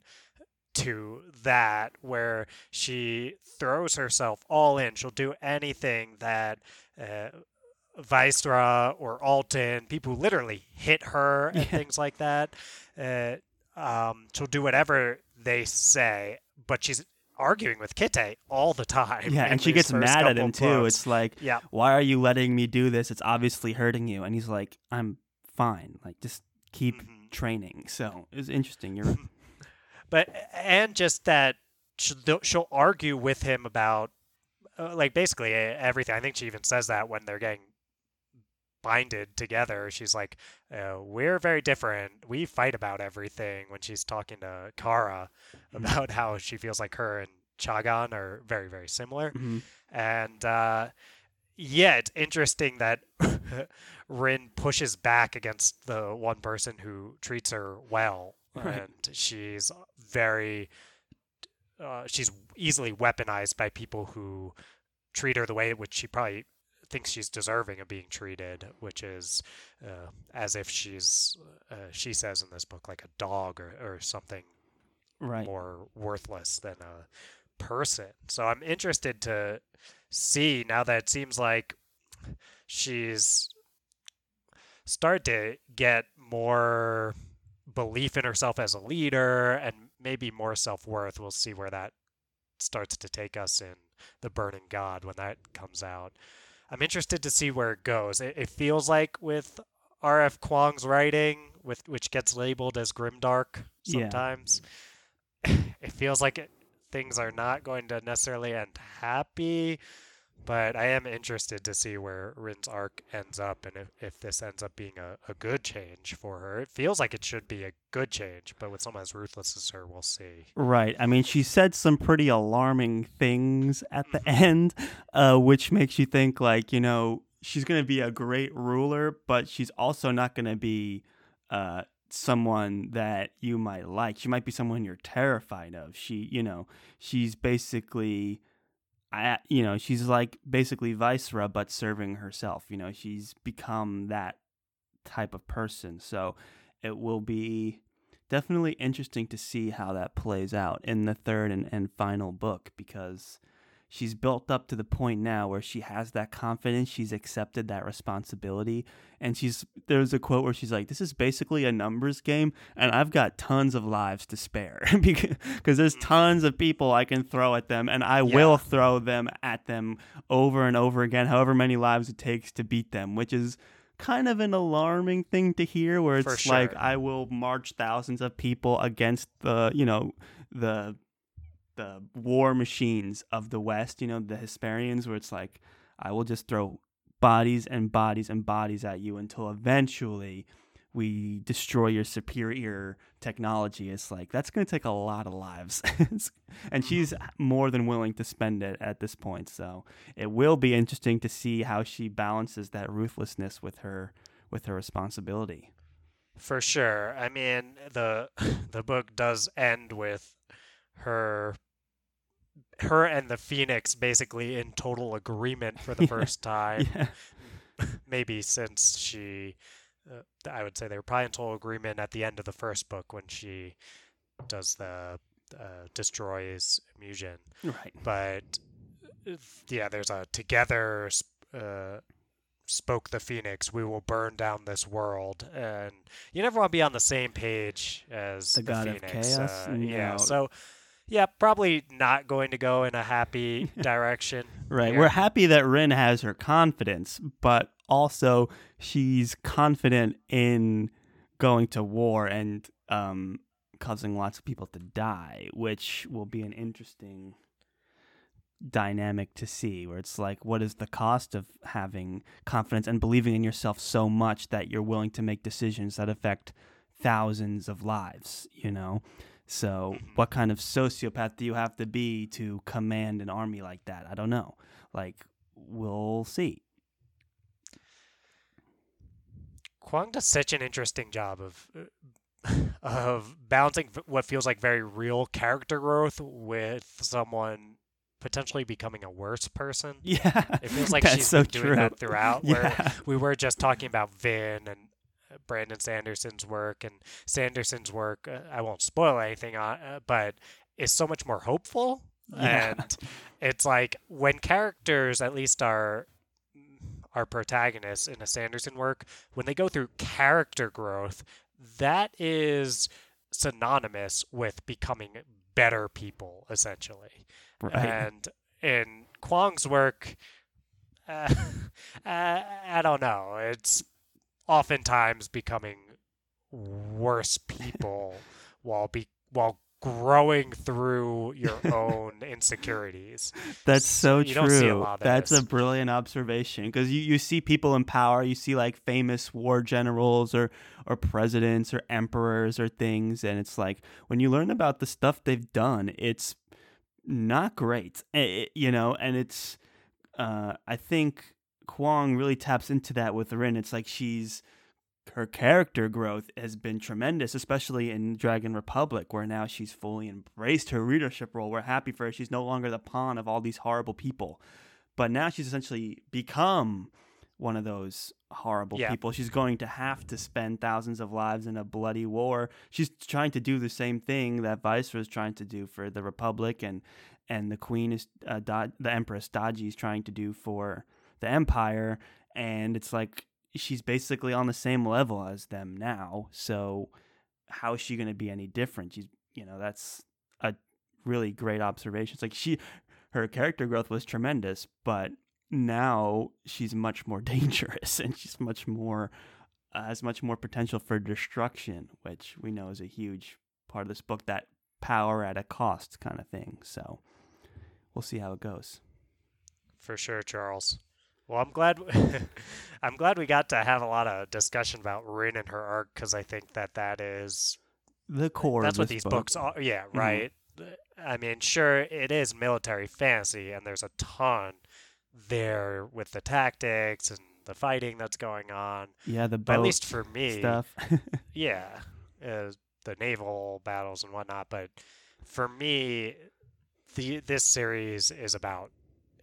Speaker 1: to that where she throws herself all in. She'll do anything that uh, or Altan, people who literally hit her [laughs] and
Speaker 2: Yeah.
Speaker 1: things like that. Uh, um, she'll do whatever they say, but she's arguing with Kitay all the time.
Speaker 2: Yeah, and she gets mad at him too. It's like,
Speaker 1: yeah,
Speaker 2: why are you letting me do this? It's obviously hurting you. And he's like, I'm fine. Like, just keep
Speaker 1: Mhm.
Speaker 2: training. So it's interesting. You're [laughs]
Speaker 1: but and just that she'll, she'll argue with him about uh, like basically everything. I think she even says that when they're getting binded together. She's like, uh, "We're very different. We fight about everything." When she's talking to Qara about how she feels like her and Chaghan are very very similar.
Speaker 2: Mhm.
Speaker 1: And uh, yeah, it's interesting that [laughs] Rin pushes back against the one person who treats her well,
Speaker 2: Right.
Speaker 1: and she's very uh, she's easily weaponized by people who treat her the way which she probably thinks she's deserving of being treated, which is uh, as if she's uh, she says in this book like a dog or, or something
Speaker 2: right.
Speaker 1: more worthless than a person. So I'm interested to see now that it seems like she's started to get more belief in herself as a leader and maybe more self-worth. We'll see where that starts to take us in The Burning God when that comes out. I'm interested to see where it goes. It, it feels like with R.F. Kuang's writing, with which gets labeled as grimdark
Speaker 2: Yeah.
Speaker 1: sometimes, [laughs] it feels like it, things are not going to necessarily end happy. But I am interested to see where Rin's arc ends up and if, if this ends up being a, a good change for her. It feels like it should be a good change, but with someone as ruthless as her, we'll see.
Speaker 2: Right. I mean, she said some pretty alarming things at the
Speaker 1: Mm-hmm.
Speaker 2: end, uh, which makes you think, like, you know, she's going to be a great ruler, but she's also not going to be uh, someone that you might like. She might be someone you're terrified of. She, you know, she's basically. I, you know, she's like basically Vaisra, but serving herself. You know, she's become that type of person. So it will be definitely interesting to see how that plays out in the third and, and final book because she's built up to the point now where she has that confidence she's accepted that responsibility and she's there's a quote where she's like this is basically a numbers game and i've got tons of lives to spare [laughs] because there's mm. tons of people i can throw at them and i
Speaker 1: Yeah.
Speaker 2: will throw them at them over and over again however many lives it takes to beat them which is kind of an alarming thing to hear where it's like. I will march thousands of people against the you know the the war machines of the West, you know, the Hesperians, where it's like I will just throw bodies and bodies and bodies at you until eventually we destroy your superior technology. It's like that's going to take a lot of lives, [laughs] and mm-hmm. she's more than willing to spend it at this point. So it will be interesting to see how she balances that ruthlessness with her with her responsibility.
Speaker 1: For sure. I mean, the [laughs] the book does end with her her and the Phoenix basically in total agreement for the [laughs]
Speaker 2: Yeah.
Speaker 1: first time.
Speaker 2: Yeah.
Speaker 1: Maybe since she uh, I would say they were probably in total agreement at the end of the first book when she does the uh, destroys Mugen.
Speaker 2: Right.
Speaker 1: But uh, yeah, there's a together uh, spoke the phoenix we will burn down this world and you never want to be on the same page as
Speaker 2: The
Speaker 1: the,
Speaker 2: god of
Speaker 1: phoenix
Speaker 2: chaos?
Speaker 1: uh, yeah so yeah probably not going to go in a happy [laughs] direction
Speaker 2: Right.
Speaker 1: here.
Speaker 2: We're happy that Rin has her confidence, but also she's confident in going to war and um, causing lots of people to die, which will be an interesting dynamic to see where it's like what is the cost of having confidence and believing in yourself so much that you're willing to make decisions that affect thousands of lives you know so
Speaker 1: Mhm.
Speaker 2: what kind of sociopath do you have to be to command an army like that i don't know like we'll see
Speaker 1: Kuang does such an interesting job of [laughs] of balancing what feels like very real character growth with someone potentially becoming a worse person. [laughs]
Speaker 2: yeah
Speaker 1: It feels like she's
Speaker 2: so
Speaker 1: been doing
Speaker 2: true
Speaker 1: that throughout. Where
Speaker 2: yeah
Speaker 1: we were just talking about Vin and uh, Brandon Sanderson's work, and Sanderson's work. Uh, I won't spoil anything on, uh, but is so much more hopeful.
Speaker 2: Yeah.
Speaker 1: And it's like when characters, at least our our protagonists in a Sanderson work, when they go through character growth, that is synonymous with becoming better people, essentially.
Speaker 2: right
Speaker 1: And in Kuang's work, uh, I, [laughs] I don't know. It's oftentimes becoming worse people [laughs] while be while growing through your own [laughs] insecurities.
Speaker 2: That's so
Speaker 1: you don't see a
Speaker 2: true.
Speaker 1: of
Speaker 2: That's a brilliant observation because you, you see people in power, you see like famous war generals or or presidents or emperors or things, and it's like when you learn about the stuff they've done, it's not great, Eh, eh, you know. And it's uh, I think Kuang really taps into that with Rin. It's like she's her character growth has been tremendous, especially in Dragon Republic, where now she's fully embraced her leadership role. We're happy for her. She's no longer the pawn of all these horrible people, but now she's essentially become one of those horrible
Speaker 1: Yeah.
Speaker 2: people. She's going to have to spend thousands of lives in a bloody war. She's trying to do the same thing that Vaisra is trying to do for the Republic, and and the Queen is uh, da- the Empress Daji is trying to do for the Empire, and it's like she's basically on the same level as them now. So how is she going to be any different? She's, you know, that's a really great observation. It's like she, her character growth was tremendous, but now she's much more [laughs] dangerous and she's much more, uh, has much more potential for destruction, which we know is a huge part of this book. That power at a cost kind of thing. So we'll see how it goes.
Speaker 1: For sure, Charles. Well, I'm glad [laughs] I'm glad we got to have a lot of discussion about Rin and her arc because I think that that is
Speaker 2: The core.
Speaker 1: that's
Speaker 2: of
Speaker 1: what these
Speaker 2: book.
Speaker 1: books are. Yeah,
Speaker 2: Mhm.
Speaker 1: right. I mean, sure, it is military fantasy, and there's a ton there with the tactics and the fighting that's going on.
Speaker 2: Yeah, the
Speaker 1: at least for me,
Speaker 2: stuff. [laughs]
Speaker 1: yeah, uh, the naval battles and whatnot. But for me, the this series is about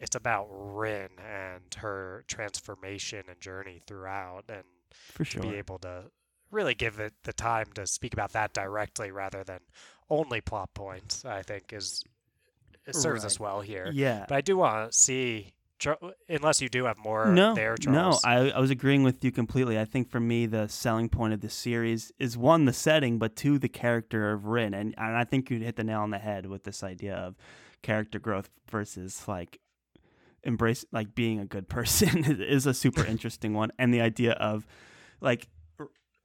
Speaker 1: it's about Rin and her transformation and journey throughout, and
Speaker 2: For
Speaker 1: to be able to really give it the time to speak about that directly rather than only plot points. I think is it serves us well here.
Speaker 2: Yeah.
Speaker 1: But I do want to see. Unless you do have more
Speaker 2: no,
Speaker 1: there,
Speaker 2: no,
Speaker 1: Charles.
Speaker 2: I, I was agreeing with you completely. I think for me, the selling point of this series is one, the setting, but two, the character of Rin. And, and I think you hit the nail on the head with this idea of character growth versus like embrace, like being a good person [laughs] is a super interesting one. And the idea of like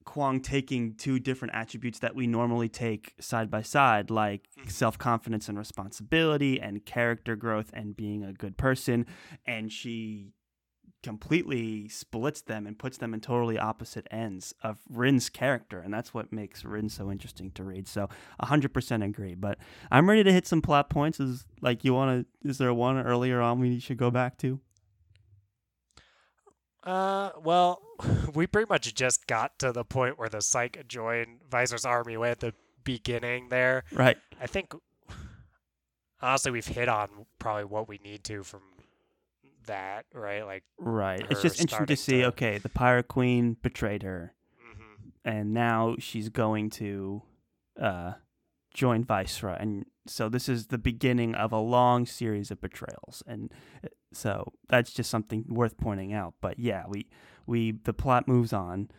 Speaker 2: Kuang taking two different attributes that we normally take side by side, like
Speaker 1: Mhm.
Speaker 2: self confidence and responsibility, and character growth and being a good person, and she completely splits them and puts them in totally opposite ends of Rin's character, and that's what makes Rin so interesting to read. So, hundred percent agree. But I'm ready to hit some plot points. Is like you want to? Is there one earlier on we should go back to?
Speaker 1: Uh, well, [laughs] we pretty much just got to the point where the Cike joined Vaisra's army way at the beginning there.
Speaker 2: Right.
Speaker 1: I think, honestly, we've hit on probably what we need to from that, right? Like,
Speaker 2: Right. It's just interesting to see.
Speaker 1: to-
Speaker 2: Okay, the pirate queen betrayed her.
Speaker 1: mhm.
Speaker 2: and now she's going to uh, join Vaisra. And so this is the beginning of a long series of betrayals, and uh, so that's just something worth pointing out. But yeah, we we the plot moves on,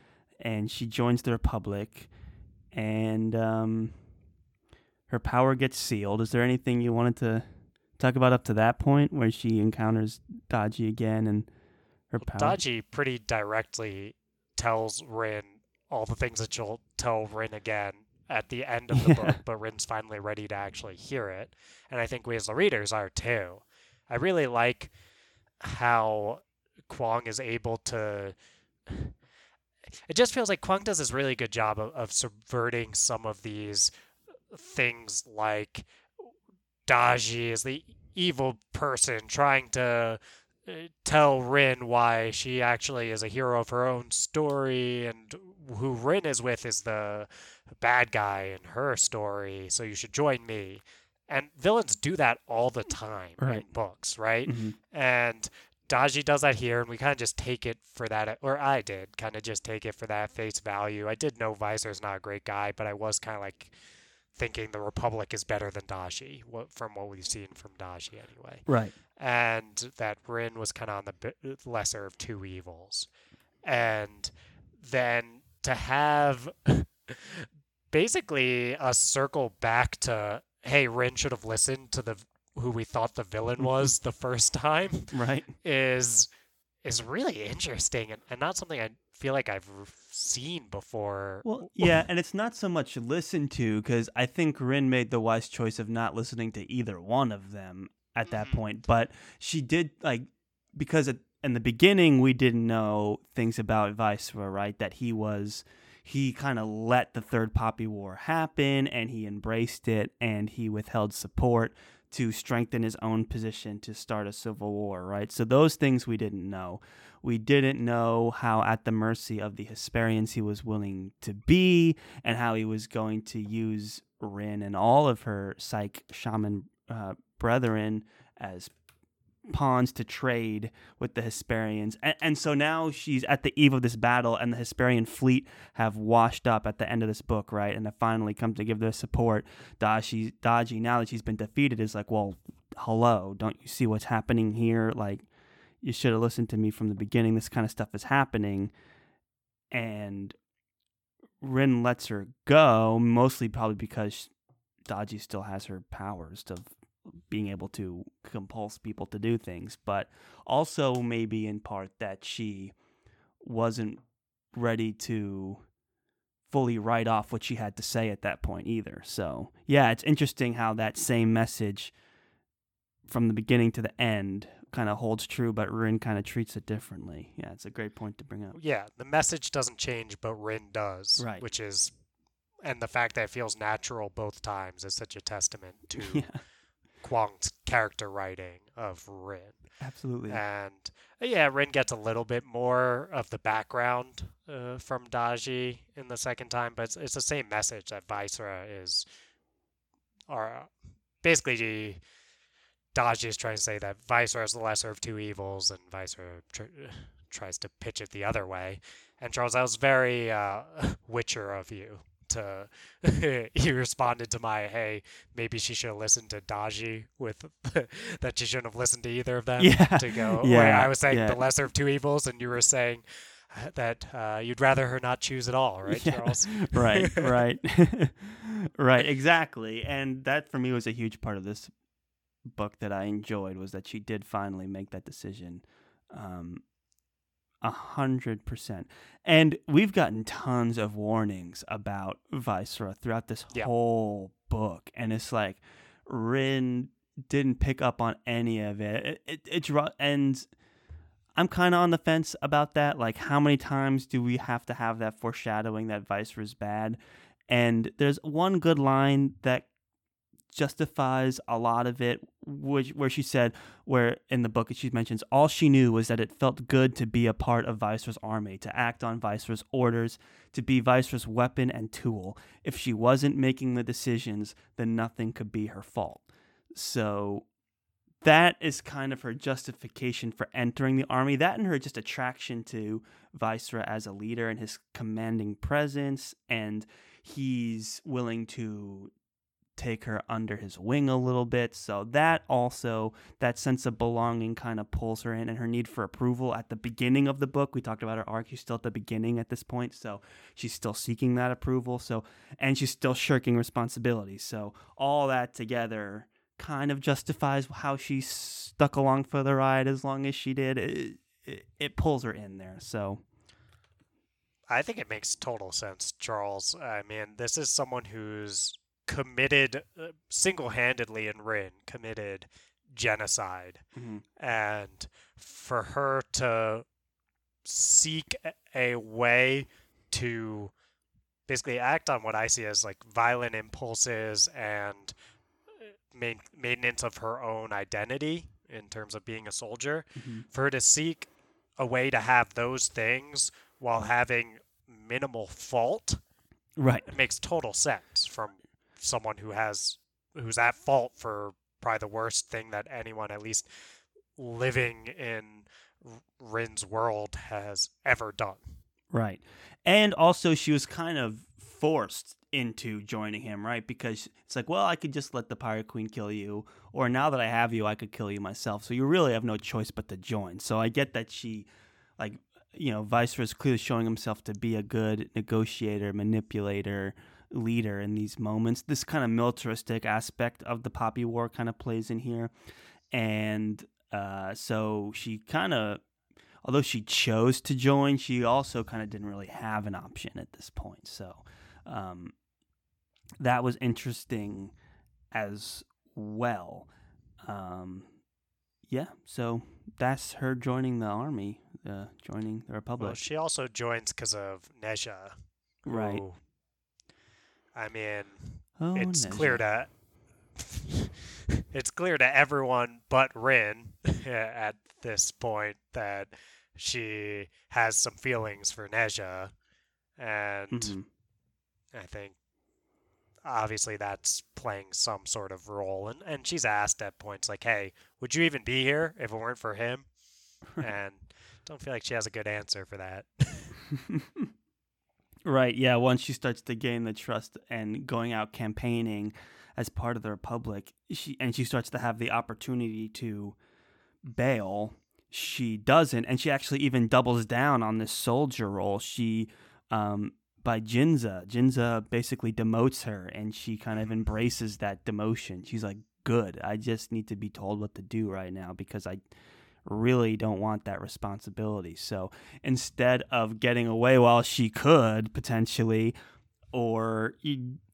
Speaker 2: and she joins the Republic, and um, her power gets sealed. Is there anything you wanted to talk about up to that point, where she encounters Daji again and her power?
Speaker 1: Daji pretty directly tells Rin all the things that she'll tell Rin again at the end of the
Speaker 2: Yeah.
Speaker 1: book, but Rin's finally ready to actually hear it. And I think we as the readers are too. I really like how Kuang is able to. [sighs] It just feels like Kuang does this really good job of, of subverting some of these things like Daji is the evil person trying to uh, tell Rin why she actually is a hero of her own story and who Rin is with is the bad guy in her story, so you should join me. And villains do that all the time in
Speaker 2: Right.
Speaker 1: books, right?
Speaker 2: Mhm.
Speaker 1: And Daji does that here, and we kind of just take it for that, or I did kind of just take it for that face value. I did know Vaisra's not a great guy, but I was kind of like thinking the Republic is better than Daji, what, from what we've seen from Daji anyway
Speaker 2: Right.
Speaker 1: and that Rin was kind of on the lesser of two evils. And then to have [laughs] basically a circle back to, hey, Rin should have listened to the who we thought the villain [laughs] was the first time
Speaker 2: Right.
Speaker 1: is is really interesting and, and not something I feel like I've seen before.
Speaker 2: Well, yeah, [laughs] and it's not so much listen to because I think Rin made the wise choice of not listening to either one of them at that
Speaker 1: Mhm.
Speaker 2: point. But she did like because at, in the beginning we didn't know things about Vaisra, right? That he was he kind of let the third poppy war happen and he embraced it and he withheld support to strengthen his own position to start a civil war, right? So those things we didn't know. We didn't know how at the mercy of the Hesperians he was willing to be and how he was going to use Rin and all of her Cike shaman uh, brethren as pawns to trade with the Hesperians. And, and so now she's at the eve of this battle, and the Hesperian fleet have washed up at the end of this book, right? And have finally come to give their support. Daji, Daji, now that she's been defeated, is like, well, hello, don't you see what's happening here? Like, you should have listened to me from the beginning. This kind of stuff is happening. And Rin lets her go, mostly probably because Daji still has her powers of being able to compulse people to do things, but also maybe in part that she wasn't ready to fully write off what she had to say at that point either. So, yeah, it's interesting how that same message from the beginning to the end kind of holds true, but Rin kind of treats it differently. Yeah, it's a great point to bring up.
Speaker 1: yeah, the message doesn't change, but Rin does,
Speaker 2: Right.
Speaker 1: which is, and the fact that it feels natural both times is such a testament to [laughs]
Speaker 2: yeah,
Speaker 1: Kuang's character writing of Rin.
Speaker 2: absolutely.
Speaker 1: And yeah, Rin gets a little bit more of the background uh, from Daji in the second time, but it's, it's the same message that Vaisra is, or basically, Daji is trying to say that Vaisra is the lesser of two evils, and Vaisra tr- tries to pitch it the other way. And Charles, that was very uh, [laughs] Witcher of you. To [laughs] you responded to my hey, maybe she should have listened to Daji with [laughs] that she shouldn't have listened to either of them
Speaker 2: yeah, [laughs]
Speaker 1: to go.
Speaker 2: Yeah,
Speaker 1: where I was saying
Speaker 2: yeah.
Speaker 1: the lesser of two evils, and you were saying uh, that uh, you'd rather her not choose at all, right,
Speaker 2: Yeah.
Speaker 1: Charles?
Speaker 2: right, right, right, exactly. And that for me was a huge part of this book that I enjoyed was that she did finally make that decision. Um, a hundred percent. And we've gotten tons of warnings about Vaisra throughout this
Speaker 1: Yeah.
Speaker 2: whole book. And it's like Rin didn't pick up on any of it. It, it, it and I'm kind of on the fence about that. Like, how many times do we have to have that foreshadowing that Vaisra's bad? And there's one good line that justifies a lot of it, which where she said, where in the book she mentions, all she knew was that it felt good to be a part of Vaisra's army, to act on Vaisra's orders, to be Vaisra's weapon and tool. If she wasn't making the decisions, then nothing could be her fault. So that is kind of her justification for entering the army. That and her just attraction to Vaisra as a leader and his commanding presence, and he's willing to take her under his wing a little bit. So that also that sense of belonging kind of pulls her in and her need for approval at the beginning of the book. We talked about her arc. She's still at the beginning at this point. So she's still seeking that approval. So and she's still shirking responsibility. So all that together kind of justifies how she stuck along for the ride as long as she did. It, it, it pulls her in there. So
Speaker 1: I think it makes total sense, Charles. I mean, this is someone who's committed uh, single-handedly in Rin, committed genocide.
Speaker 2: Mhm.
Speaker 1: And for her to seek a- way to basically act on what I see as like violent impulses and uh, main, maintenance of her own identity in terms of being a soldier,
Speaker 2: Mhm.
Speaker 1: for her to seek a way to have those things while having minimal fault
Speaker 2: Right.
Speaker 1: it makes total sense from someone who has who's at fault for probably the worst thing that anyone at least living in Rin's world has ever done.
Speaker 2: Right. And also, she was kind of forced into joining him, right? Because it's like, well, I could just let the Pirate Queen kill you, or now that I have you, I could kill you myself. So you really have no choice but to join. So I get that she, like, you know, Vaisra is clearly showing himself to be a good negotiator, manipulator, leader in these moments. This kind of militaristic aspect of the Poppy War kind of plays in here. And uh, so she kind of although she chose to join, she also kind of didn't really have an option at this point. So um, that was interesting as well. Um, yeah, so that's her joining the army, uh, joining the Republic.
Speaker 1: Well, she also joins because of Nezha.
Speaker 2: right.
Speaker 1: I mean,
Speaker 2: Oh,
Speaker 1: it's clear to [laughs] it's clear to everyone but Rin [laughs] at this point that she has some feelings for Nezha, and
Speaker 2: Mhm.
Speaker 1: I think obviously that's playing some sort of role. And and she's asked at points like, "Hey, would you even be here if it weren't for him?" and don't feel like she has a good answer for that. [laughs]
Speaker 2: right. Yeah. Once she starts to gain the trust and going out campaigning as part of the Republic, she and she starts to have the opportunity to bail. She doesn't, and she actually even doubles down on this soldier role. She, um, by Jinzha, Jinzha basically demotes her, and she kind of embraces that demotion. She's like, "Good. I just need to be told what to do right now because I." really don't want that responsibility. So instead of getting away while she could potentially, or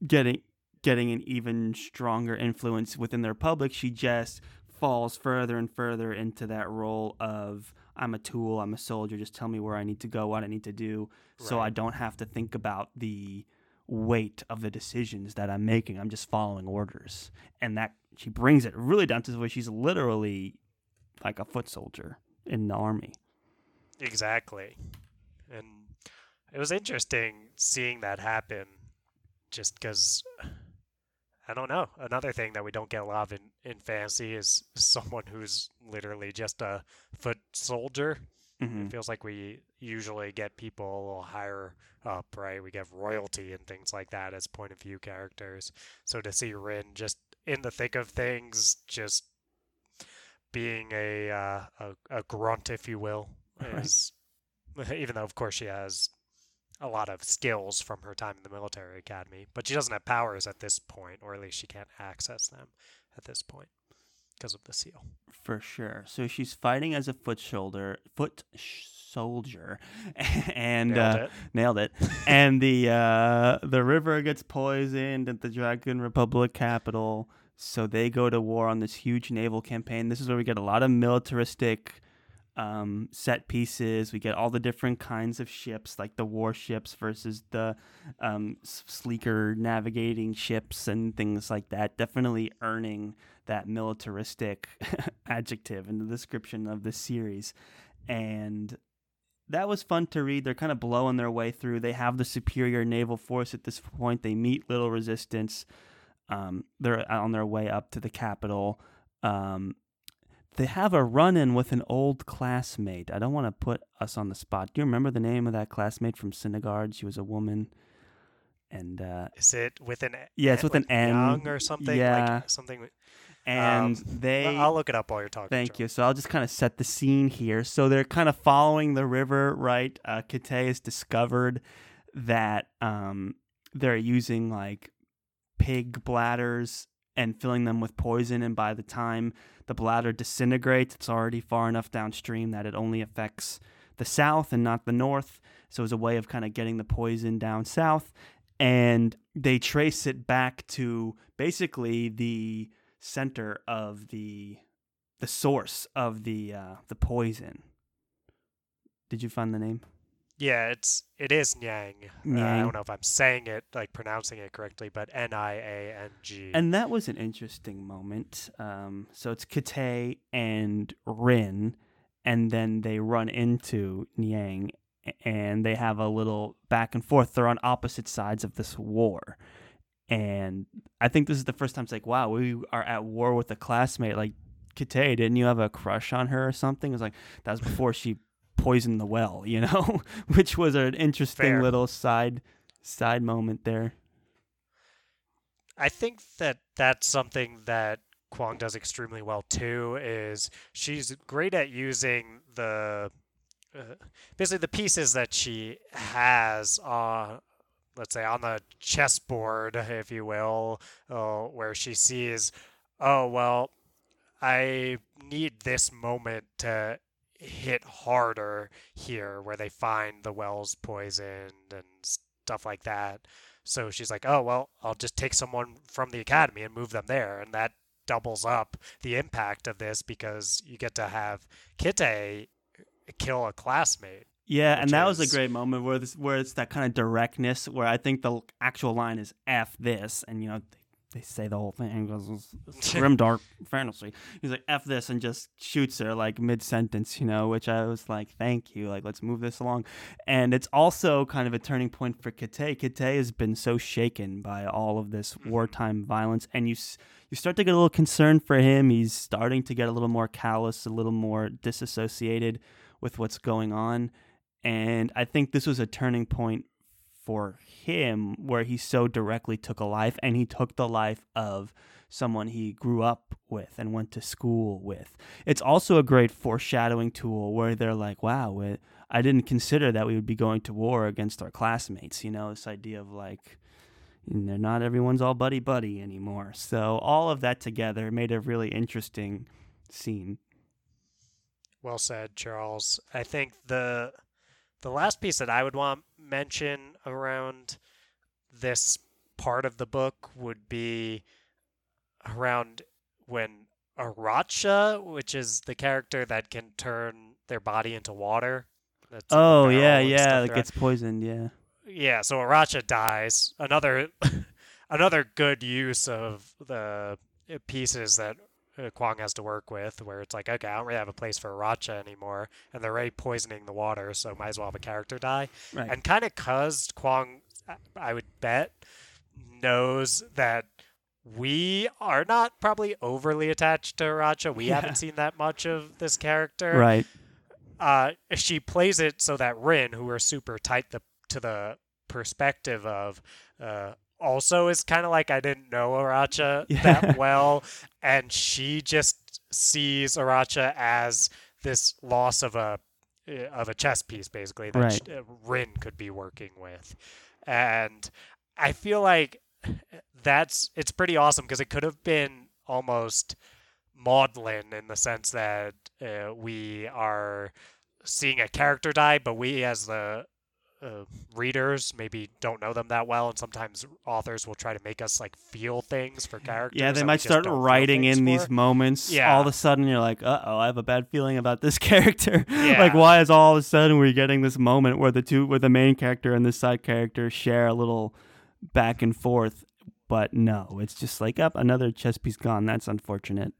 Speaker 2: getting getting an even stronger influence within the republic, she just falls further and further into that role of I'm a tool, I'm a soldier. Just tell me where I need to go, what I need to do, so I don't have to think about the weight of the decisions that I'm making. I'm just following orders, and that she brings it really down to where she's literally like a foot soldier in the army.
Speaker 1: Exactly. And it was interesting seeing that happen just because I don't know. Another thing that we don't get a lot of in, in fantasy is someone who's literally just a foot soldier.
Speaker 2: Mm-hmm.
Speaker 1: It feels like we usually get people a little higher up, right? We get royalty and things like that as point of view characters. So to see Rin just in the thick of things, just being a uh, a, a grunt, if you will,
Speaker 2: Right.
Speaker 1: is [laughs] even though of course she has a lot of skills from her time in the military academy, but she doesn't have powers at this point, or at least she can't access them at this point because of the seal.
Speaker 2: For sure. So she's fighting as a foot shoulder, foot sh- soldier, [laughs] and
Speaker 1: Nailed
Speaker 2: uh,
Speaker 1: it.
Speaker 2: nailed it. [laughs] and the uh, the river gets poisoned at the Dragon Republic capital. So they go to war on this huge naval campaign. This is where we get a lot of militaristic um, set pieces. We get all the different kinds of ships, like the warships versus the um, sleeker navigating ships and things like that. Definitely earning that militaristic [laughs] adjective in the description of this series. And that was fun to read. They're kind of blowing their way through. They have the superior naval force at this point. They meet little resistance. Um, they're on their way up to the capital. Um, they have a run in with an old classmate. I don't want to put us on the spot. Do you remember the name of that classmate from Sinegard? She was a woman. And uh,
Speaker 1: Is it with an
Speaker 2: Yeah, it's with an N.
Speaker 1: Young or something?
Speaker 2: Yeah.
Speaker 1: Like something.
Speaker 2: and
Speaker 1: Um,
Speaker 2: they
Speaker 1: I'll look it up while you're talking.
Speaker 2: Thank you. So I'll just kind of set the scene here. So they're kind of following the river, right? Uh, Kitay has discovered that um, they're using like pig bladders and filling them with poison. And by the time the bladder disintegrates, it's already far enough downstream that it only affects the south and not the north. So it's a way of kind of getting the poison down south. And they trace it back to basically the center of the the source of the uh, the poison. Did you find the name?
Speaker 1: Yeah, it's it is Niang. Uh, I don't know if I'm saying it like pronouncing it correctly, but N I A N G.
Speaker 2: And that was an interesting moment. Um, so it's Kitay and Rin, and then they run into Niang, a- and they have a little back and forth. They're on opposite sides of this war. And I think this is the first time it's like, wow, we are at war with a classmate. Like, Kitay, didn't you have a crush on her or something? It was like, that was before she poisoned the well, you know? [laughs] Which was an interesting
Speaker 1: Fair.
Speaker 2: little side side moment there.
Speaker 1: I think that that's something that Kuang does extremely well too. Is she's great at using the uh, basically the pieces that she has on, let's say, on the chessboard, if you will, uh, where she sees, oh well, I need this moment to hit harder here, where they find the wells poisoned and stuff like that. So she's like, oh, well, I'll just take someone from the academy and move them there. And that doubles up the impact of this because you get to have Kitay kill a classmate.
Speaker 2: Yeah, and that was a great moment where this, where it's that kind of directness where I think the actual line is "f this," and you know they, say the whole thing it's, it's [laughs] grim dark fantasy. He's like "f this" and just shoots her like mid sentence, you know, which I was like, "Thank you, like let's move this along." And it's also kind of a turning point for Kitay. Kitay has been so shaken by all of this
Speaker 1: Mhm.
Speaker 2: wartime violence, and you you start to get a little concerned for him. He's starting to get a little more callous, a little more disassociated with what's going on. And I think this was a turning point for him where he so directly took a life and he took the life of someone he grew up with and went to school with. It's also a great foreshadowing tool where they're like, wow, I didn't consider that we would be going to war against our classmates. You know, this idea of like, you know, not everyone's all buddy buddy anymore. So all of that together made a really interesting scene.
Speaker 1: Well said, Charles. I think the the last piece that I would want mention around this part of the book would be around when Aratsha, which is the character that can turn their body into water.
Speaker 2: Oh yeah, yeah, that gets poisoned. Yeah.
Speaker 1: yeah, so Aratsha dies. Another [laughs] another good use of the pieces that Kuang has to work with, where it's like, okay, I don't really have a place for Racha anymore, and they're already poisoning the water, so might as well have a character die.
Speaker 2: Right.
Speaker 1: And kind of cause Kuang, I- would bet, knows that we are not probably overly attached to Racha. We
Speaker 2: Yeah.
Speaker 1: haven't seen that much of this character
Speaker 2: right.
Speaker 1: uh, she plays it so that Rin, who we're super tight the, to the perspective of, uh, also is kind of like I didn't know Aratsha [laughs]
Speaker 2: Yeah.
Speaker 1: that well, and she just sees Aratsha as this loss of a uh, of a chess piece, basically that
Speaker 2: Right.
Speaker 1: uh, Rin could be working with, and I feel like that's it's pretty awesome because it could have been almost maudlin in the sense that uh, we are seeing a character die, but we as the uh, readers maybe don't know them that well, and sometimes authors will try to make us like feel things for characters.
Speaker 2: Yeah, they might start writing in these moments.
Speaker 1: Yeah.
Speaker 2: All of a sudden, you're like, uh oh, I have a bad feeling about this [laughs] character.
Speaker 1: Yeah.
Speaker 2: like, why is all of a sudden we're getting this moment where the two, where the main character and the side character share a little back and forth? But no, it's just like, up, another chess piece gone. That's unfortunate.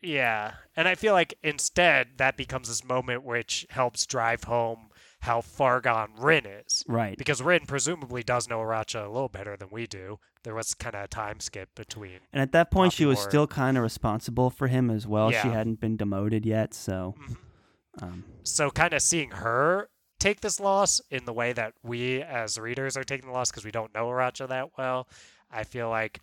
Speaker 1: Yeah, and I feel like instead that becomes this moment which helps drive home how far gone Rin is.
Speaker 2: Right.
Speaker 1: Because Rin presumably does know Aratsha a little better than we do. There was kind of a time skip between.
Speaker 2: And at that point, she was
Speaker 1: Poppy
Speaker 2: still kind of responsible for him as well. She hadn't been demoted yet, so.
Speaker 1: Mhm.
Speaker 2: Um,
Speaker 1: So kind of seeing her take this loss in the way that we as readers are taking the loss because we don't know Aratsha that well, I feel like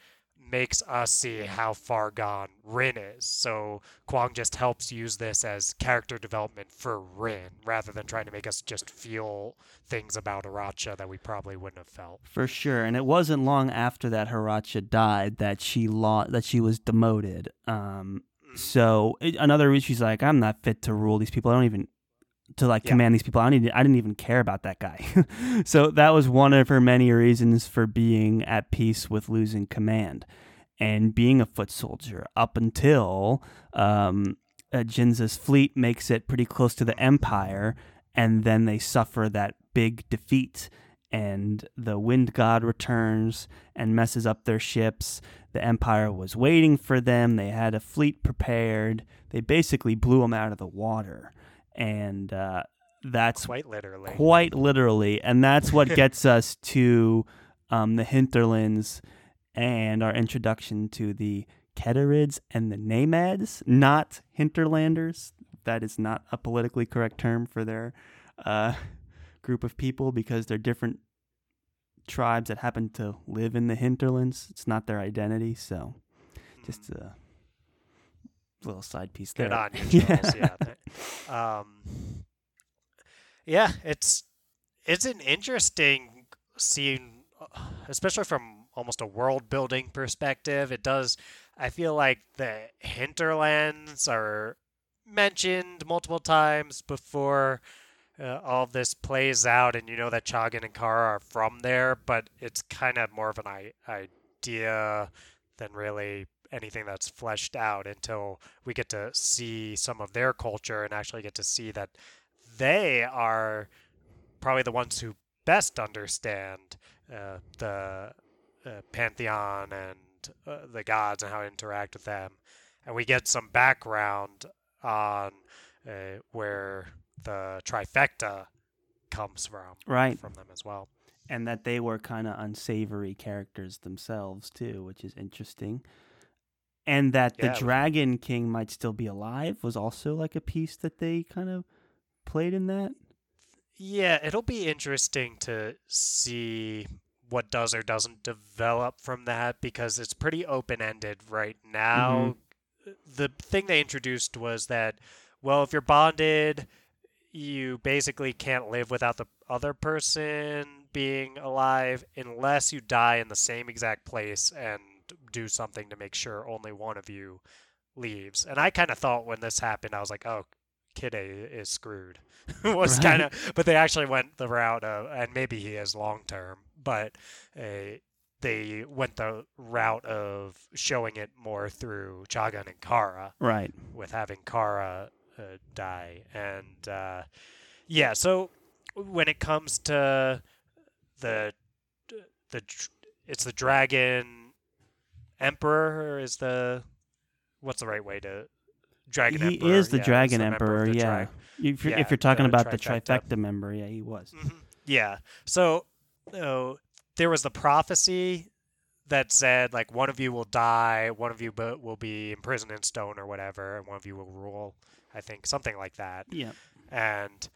Speaker 1: makes us see how far gone Rin is. So Kuang just helps use this as character development for Rin rather than trying to make us just feel things about Aratsha that we probably wouldn't have felt.
Speaker 2: For sure, and it wasn't long after that Haracha died that she lost, that she was demoted. Um,
Speaker 1: Mhm.
Speaker 2: so it, another reason she's like, I'm not fit to rule these people. I don't even to like
Speaker 1: Yeah.
Speaker 2: command these people. I need, I didn't even care about that guy. [laughs] so that was one of her many reasons for being at peace with losing command and being a foot soldier up until um, uh, Jinzha's fleet makes it pretty close to the Empire, and then they suffer that big defeat. And the wind god returns and messes up their ships. The Empire was waiting for them. They had a fleet prepared. They basically blew them out of the water. And uh, that's
Speaker 1: Quite literally.
Speaker 2: quite literally. And that's what [laughs] gets us to um, the hinterlands and our introduction to the Ketreyids and the Naimads, not hinterlanders. That is not a politically correct term for their uh, group of people because they're different tribes that happen to live in the hinterlands. It's not their identity. So just
Speaker 1: Mm,
Speaker 2: a little side piece
Speaker 1: good
Speaker 2: there.
Speaker 1: on you, [laughs] Charles. yeah. [laughs] th- Um, yeah, it's it's an interesting scene, especially from almost a world building perspective. It does. I feel like the hinterlands are mentioned multiple times before uh, all this plays out, and you know that Chaghan and Qara are from there, but it's kind of more of an I- idea than really anything that's fleshed out until we get to see some of their culture and actually get to see that they are probably the ones who best understand uh, the uh, pantheon and uh, the gods and how to interact with them. And we get some background on uh, where the trifecta comes from
Speaker 2: Right.
Speaker 1: from them as well.
Speaker 2: and that they were kind of unsavory characters themselves too, which is interesting. And that the
Speaker 1: Yeah, was-
Speaker 2: Dragon King might still be alive was also like a piece that they kind of played in that.
Speaker 1: Yeah, it'll be interesting to see what does or doesn't develop from that because it's pretty open ended right now. Mm-hmm. The thing they introduced was that, well, if you're bonded, you basically can't live without the other person being alive unless you die in the same exact place and do something to make sure only one of you leaves. And I kind of thought when this happened, I was like, oh, Kitay is screwed. [laughs] was
Speaker 2: Right.
Speaker 1: kind of, but they actually went the route of, and maybe he is long term, but uh, they went the route of showing it more through Chaghan and Qara
Speaker 2: Right.
Speaker 1: with having Qara uh, die. And uh, yeah, so when it comes to the the it's the dragon emperor is the what's the right way to dragon
Speaker 2: he
Speaker 1: emperor
Speaker 2: is the
Speaker 1: yeah,
Speaker 2: Dragon
Speaker 1: the
Speaker 2: Emperor,
Speaker 1: the
Speaker 2: yeah.
Speaker 1: drag-
Speaker 2: If you're,
Speaker 1: yeah,
Speaker 2: if you're talking
Speaker 1: the
Speaker 2: about the
Speaker 1: trifecta.
Speaker 2: trifecta member, yeah, he was.
Speaker 1: Mhm. Yeah. So there was the prophecy that said like one of you will die, one of you bu- will be imprisoned in stone or whatever, and one of you will rule. I think something like that.
Speaker 2: Yeah.
Speaker 1: And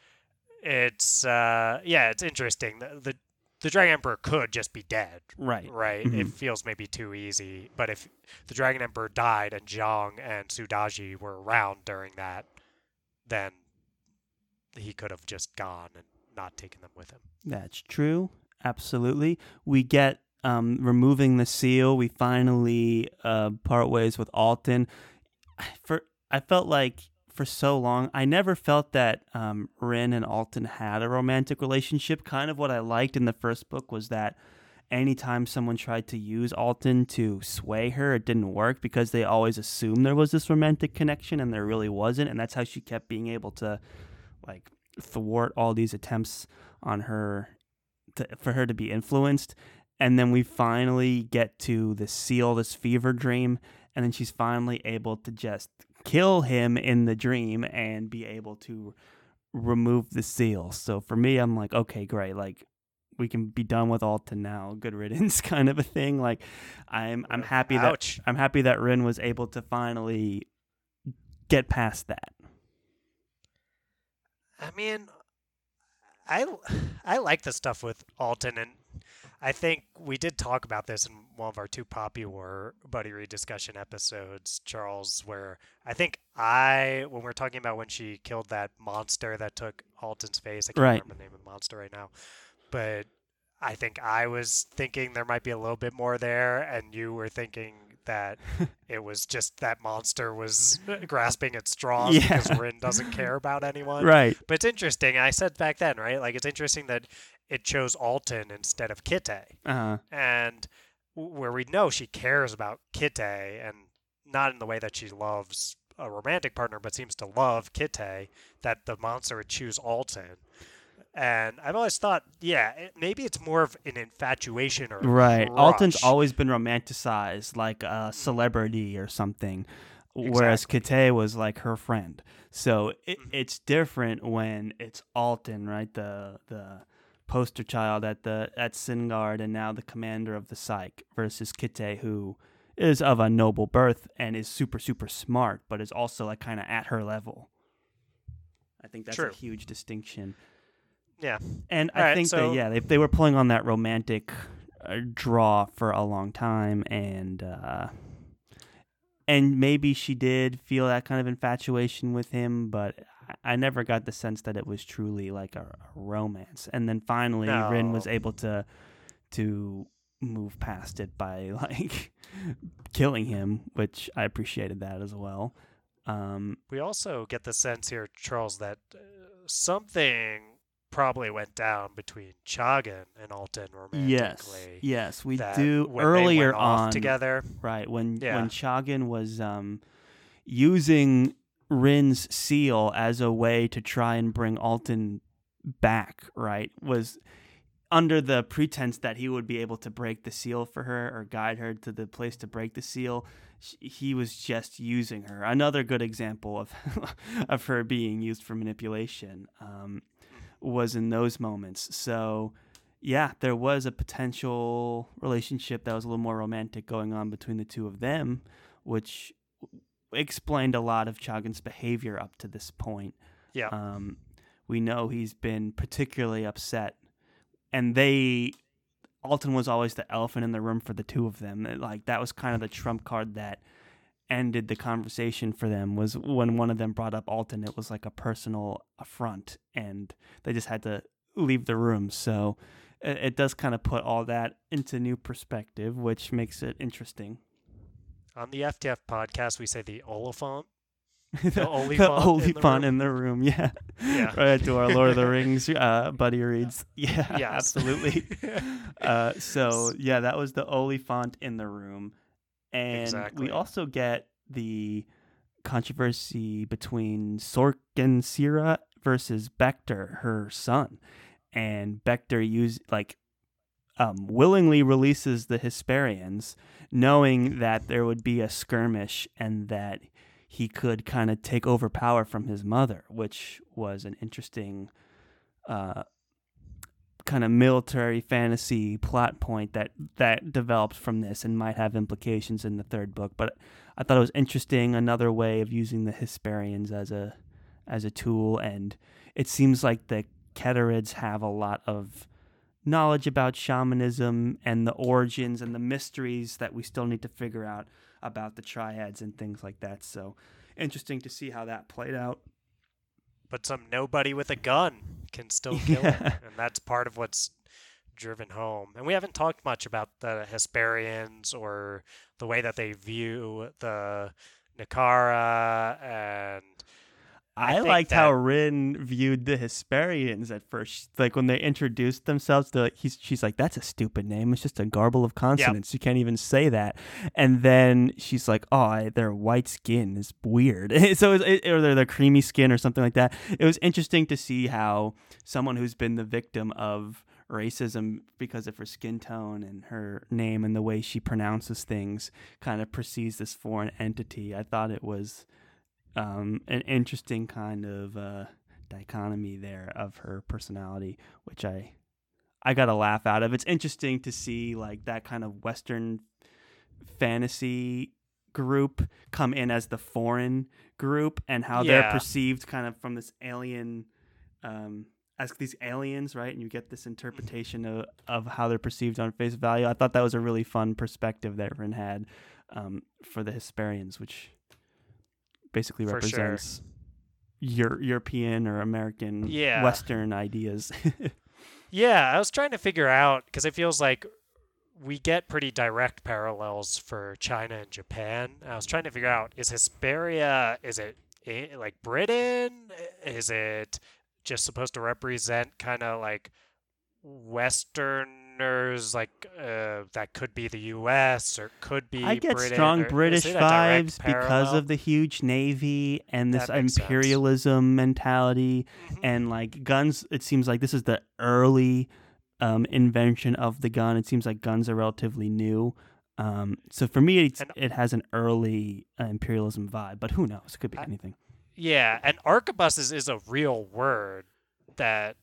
Speaker 1: it's uh, yeah, it's interesting. The, the the Dragon Emperor could just be dead,
Speaker 2: Right.
Speaker 1: right? It
Speaker 2: Mhm.
Speaker 1: feels maybe too easy. But if the Dragon Emperor died and Jiang and Su Daji were around during that, then he could have just gone and not taken them with him.
Speaker 2: That's true. Absolutely. We get um, removing the seal. We finally uh, part ways with Altan. For I felt like for so long, I never felt that um, Rin and Altan had a romantic relationship. Kind of what I liked in the first book was that anytime someone tried to use Altan to sway her, it didn't work because they always assumed there was this romantic connection and there really wasn't. And that's how she kept being able to like thwart all these attempts on her to, for her to be influenced. And then we finally get to the seal, this fever dream, and then she's finally able to just kill him in the dream and be able to remove the seal. So for me, I'm like, okay, great. Like we can be done with Altan now. Good riddance, [laughs] kind of a thing. Like I'm I'm happy that I'm happy that Rin was able to finally get past that.
Speaker 1: I mean, I I like the stuff with Altan, and I think we did talk about this in one of our two Poppy War Buddy Read discussion episodes, Charles, where I think I, when we are talking about when she killed that monster that took Altan's face, I can't
Speaker 2: Right.
Speaker 1: remember the name of the monster right now, but I think I was thinking there might be a little bit more there, and you were thinking that [laughs] it was just that monster was grasping at straws
Speaker 2: Yeah.
Speaker 1: because Rin doesn't care about anyone. [laughs]
Speaker 2: Right.
Speaker 1: But it's interesting. I said back then, right? Like it's interesting that it chose Altan instead of Kitay,
Speaker 2: Uh-huh.
Speaker 1: and where we know she cares about Kitay, and not in the way that she loves a romantic partner but seems to love Kitay, that the monster would choose Altan. And I've always thought, yeah, it, maybe it's more of an infatuation or
Speaker 2: Right.
Speaker 1: crush.
Speaker 2: Altan's always been romanticized like a celebrity or something, whereas Kitay was like her friend. So it,
Speaker 1: Mhm.
Speaker 2: it's different when it's Altan, right? The the poster child at the at Sinegard and now the commander of the Cike versus Kitay who is of a noble birth and is super super smart but is also like kind of at her level. I think that's
Speaker 1: True.
Speaker 2: a huge distinction.
Speaker 1: Yeah.
Speaker 2: And I
Speaker 1: Alright,
Speaker 2: think
Speaker 1: so-
Speaker 2: that yeah, they they were pulling on that romantic uh, draw for a long time, and uh, and maybe she did feel that kind of infatuation with him, but I, never got the sense that it was truly like a, a romance. And then finally, Rin was able to to move past it by [laughs] like killing him, which I appreciated that as well. Um,
Speaker 1: We also get the sense here, Charles, that uh, something probably went down between Chaghan and
Speaker 2: Altan
Speaker 1: romantically.
Speaker 2: yes, yes,
Speaker 1: we
Speaker 2: do earlier
Speaker 1: off
Speaker 2: on
Speaker 1: together.
Speaker 2: Right when
Speaker 1: Yeah.
Speaker 2: when Chaghan was um, using Rin's seal as a way to try and bring Altan back, right? Was under the pretense that he would be able to break the seal for her or guide her to the place to break the seal. He was just using her. Another good example of [laughs] of her being used for manipulation um, was in those moments. So yeah, there was a potential relationship that was a little more romantic going on between the two of them, which explained a lot of Chaghan's behavior up to this point.
Speaker 1: Yeah.
Speaker 2: Um, we know he's been particularly upset, and they. Altan was always the elephant in the room for the two of them. Like that was kind of the trump card that ended the conversation for them. Was when one of them brought up Altan, it was like a personal affront, and they just had to leave the room. So it, it does kind of put all that into new perspective, which makes it interesting.
Speaker 1: On the FTF podcast, we say the Oliphant. [laughs]
Speaker 2: the,
Speaker 1: The
Speaker 2: the
Speaker 1: Oliphant in the room.
Speaker 2: in the room, yeah.
Speaker 1: Yeah. [laughs]
Speaker 2: right to our Lord of the [laughs] Rings uh, buddy reads. Yeah,
Speaker 1: Yes.
Speaker 2: absolutely. uh, so yeah, that was the Oliphant in the room, and
Speaker 1: Exactly.
Speaker 2: we also get the controversy between Sorqan Sira versus Bector, her son, and Bector use like um, willingly releases the Hesperians, knowing that there would be a skirmish and that he could kind of take over power from his mother, which was an interesting uh, kind of military fantasy plot point that that developed from this and might have implications in the third book. But I thought it was interesting, another way of using the Hesperians as a as a tool, and it seems like the Ketreyids have a lot of knowledge about shamanism and the origins and the mysteries that we still need to figure out about the triads and things like that. So interesting to see how that played out.
Speaker 1: but some nobody with a gun can still [laughs] kill him, and that's part of what's driven home. And we haven't talked much about the Hesperians or the way that they view the Nikara and I
Speaker 2: I, liked how
Speaker 1: that-
Speaker 2: Rin viewed the Hesperians at first. Like when they introduced themselves, they're like, he's, she's like, "That's a stupid name. It's just a garble of consonants. You can't even say that." And then she's like, "Oh, I, their white skin is weird." [laughs] so it, it, or their their creamy skin or something like that. It was interesting to see how someone who's been the victim of racism because of her skin tone and her name and the way she pronounces things kind of perceives this foreign entity. I thought it was um, an interesting kind of uh, dichotomy there of her personality, which I I got a laugh out of. It's interesting to see like that kind of Western fantasy group come in as the foreign group and how they're perceived kind of from this alien um as these aliens right? And you get this interpretation of, of how they're perceived on face value. I thought that was a really fun perspective that Rin had um, for the hesperians which basically
Speaker 1: For sure.
Speaker 2: represents european or american
Speaker 1: Yeah.
Speaker 2: western ideas [laughs]
Speaker 1: Yeah, I was trying to figure out because it feels like we get pretty direct parallels for China and Japan. I was trying to figure out is Hesperia is it eh, like Britain? Is it just supposed to represent kind of like Western partners like uh, that could be the U.S. or could be.
Speaker 2: I get
Speaker 1: Britain,
Speaker 2: strong British
Speaker 1: it
Speaker 2: vibes because of the huge navy and this
Speaker 1: makes sense.
Speaker 2: imperialism mentality
Speaker 1: Mhm.
Speaker 2: and like guns. It seems like this is the early um, invention of the gun. It seems like guns are relatively new. Um, so for me, it's,
Speaker 1: And-
Speaker 2: it has an early uh, imperialism vibe, but who knows? It could be
Speaker 1: I-
Speaker 2: anything.
Speaker 1: Yeah, and arquebuses is a real word that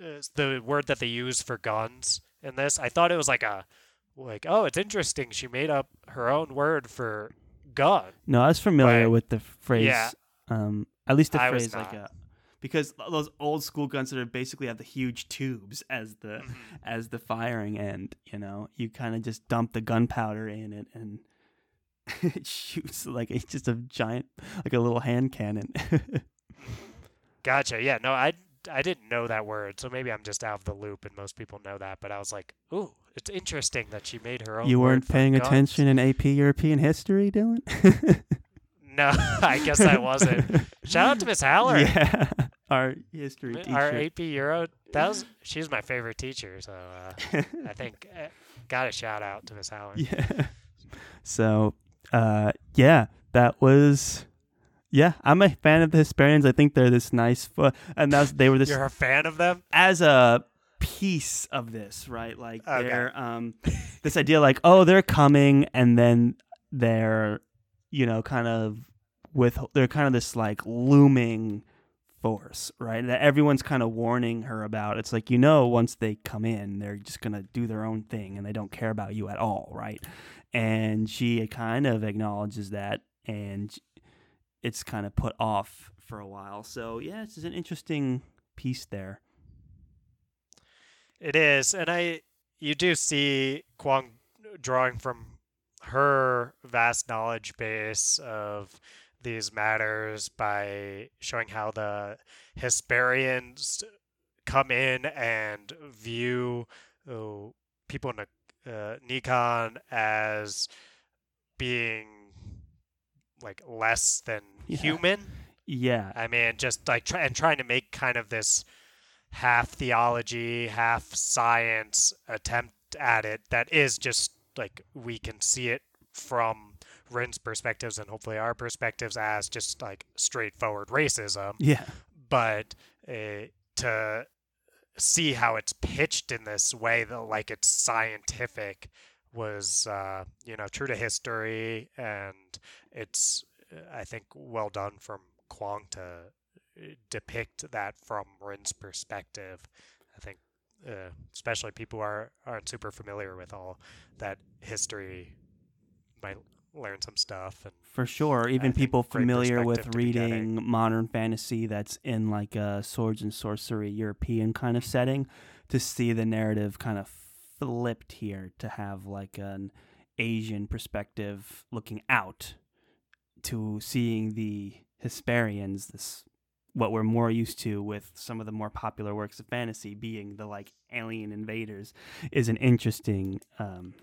Speaker 1: is the word that they use for guns in this. I thought it was like a like oh, it's interesting. She made up her own word for gun.
Speaker 2: No, I was familiar
Speaker 1: But-
Speaker 2: with the phrase.
Speaker 1: Yeah.
Speaker 2: Um, at least the
Speaker 1: I
Speaker 2: phrase like a, because those old school guns that are basically have the huge tubes as the
Speaker 1: Mhm.
Speaker 2: as the firing end. You know, you kind of just dump the gunpowder in it and [laughs] it shoots like it's just a giant, like a little hand cannon. [laughs]
Speaker 1: Gotcha. Yeah. No, I I didn't know that word, so maybe I'm just out of the loop, and most people know that. But I was like, ooh, it's interesting that she made her own.
Speaker 2: you weren't paying
Speaker 1: guns.
Speaker 2: attention in AP European history, Dylan. [laughs]
Speaker 1: No, [laughs] I guess I wasn't. [laughs] Shout out to Miss Haller.
Speaker 2: yeah, our history teacher.
Speaker 1: Our AP Euro, that was she's my favorite teacher, so uh, I think uh, got a shout out to Miss Howard.
Speaker 2: Yeah. So, uh, yeah, that was. Yeah, I'm a fan of the Hesperians. I think they're this nice, fu- and that's they were this
Speaker 1: You're a fan of them?
Speaker 2: as a piece of this, right? Like
Speaker 1: Okay.
Speaker 2: they're um, this idea, like oh, they're coming, and then they're, you know, kind of with they're kind of this like looming force, right? That everyone's kind of warning her about. It's like you know, once they come in, they're just gonna do their own thing, and they don't care about you at all, right? And she kind of acknowledges that, and it's kind of put off for a while. So yeah, this is an interesting piece there.
Speaker 1: It is, and I you do see Kuang drawing from her vast knowledge base of these matters by showing how the Hesperians come in and view uh, people in a, uh, Nikan as being like less than
Speaker 2: Yeah.
Speaker 1: human.
Speaker 2: Yeah,
Speaker 1: I mean, just like try and trying to make kind of this half theology, half science attempt at it that is just like we can see it from Rin's perspectives and hopefully our perspectives as just like straightforward racism,
Speaker 2: yeah,
Speaker 1: but uh, to see how it's pitched in this way that like it's scientific was uh, you know true to history and it's I think well done from Kuang to uh, depict that from Rin's perspective. I think uh, especially people who are aren't super familiar with all that history might learn some stuff and
Speaker 2: for sure. Even
Speaker 1: think
Speaker 2: people familiar with
Speaker 1: perspective to be getting.
Speaker 2: reading modern fantasy that's in like a swords and sorcery European kind of setting, to see the narrative kind of flipped here to have like an Asian perspective looking out to seeing the Hesperians, this what we're more used to with some of the more popular works of fantasy being the like alien invaders is an interesting um,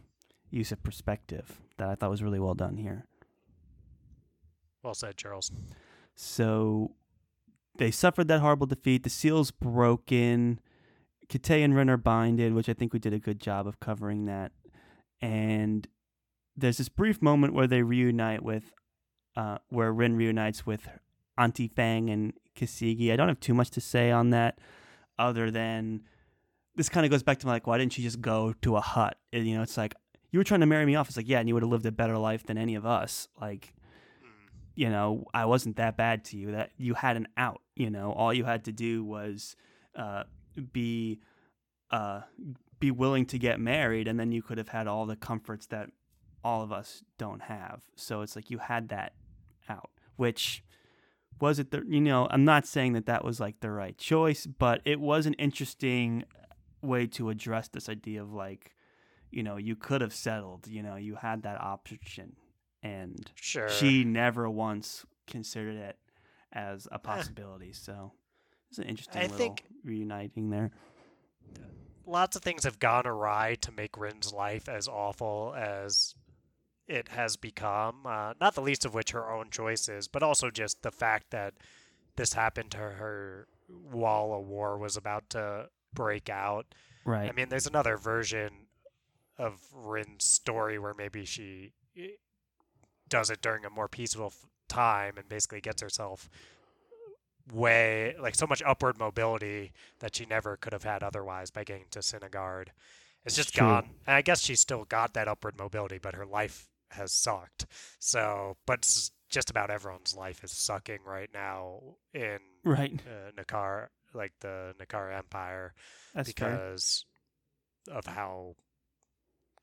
Speaker 2: use of perspective that I thought was really well done here.
Speaker 1: well said Charles.
Speaker 2: So they suffered that horrible defeat. The seal's broken. Kitay and Rin are binded, which I think we did a good job of covering that. And there's this brief moment where they reunite with, uh, where Rin reunites with Auntie Fang and Kesegi. I don't have too much to say on that, other than this kind of goes back to like, why didn't you just go to a hut? And, you know, it's like you were trying to marry me off. It's like, yeah, and you would have lived a better life than any of us. Like,
Speaker 1: Mm.
Speaker 2: you know, I wasn't that bad to you. That you had an out. You know, all you had to do was uh, be uh, be willing to get married, and then you could have had all the comforts that all of us don't have. So it's like you had that out, which was it the you know I'm not saying that that was like the right choice, but it was an interesting way to address this idea of like you know you could have settled you know you had that option and
Speaker 1: Sure.
Speaker 2: she never once considered it as a possibility. So it's an interesting
Speaker 1: I
Speaker 2: little
Speaker 1: think-
Speaker 2: reuniting there.
Speaker 1: lots of things have gone awry to make Rin's life as awful as it has become. Uh, not the least of which her own choices, but also just the fact that this happened to her while a war was about to break out.
Speaker 2: Right.
Speaker 1: I mean, there's another version of Rin's story where maybe she eh, does it during a more peaceful time and basically gets herself way like so much upward mobility that she never could have had otherwise by getting to Sinegard. It's just
Speaker 2: True.
Speaker 1: gone. And I guess she's still got that upward mobility, but her life has sucked. So, but just about everyone's life is sucking right now in
Speaker 2: right.
Speaker 1: uh, Nakar, like the Nakar Empire,
Speaker 2: That's fair.
Speaker 1: because of how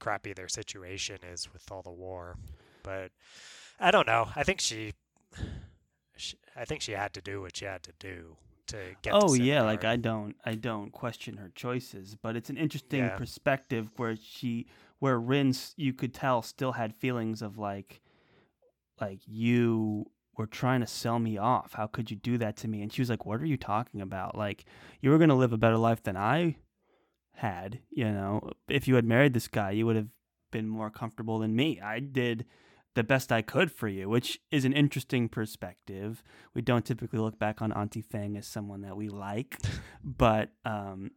Speaker 1: crappy their situation is with all the war. But I don't know. I think she, she I think she had to do what she had to do to get.
Speaker 2: Oh
Speaker 1: to
Speaker 2: yeah, like I don't I don't question her choices, but it's an interesting
Speaker 1: Yeah.
Speaker 2: perspective where she where Rin's you could tell still had feelings of like like you were trying to sell me off. How could you do that to me? And she was like, "What are you talking about? Like you were going to live a better life than I had, you know. If you had married this guy, you would have been more comfortable than me. I did the best I could for you, which is an interesting perspective. We don't typically look back on Auntie Fang as someone that we like, [laughs] but um,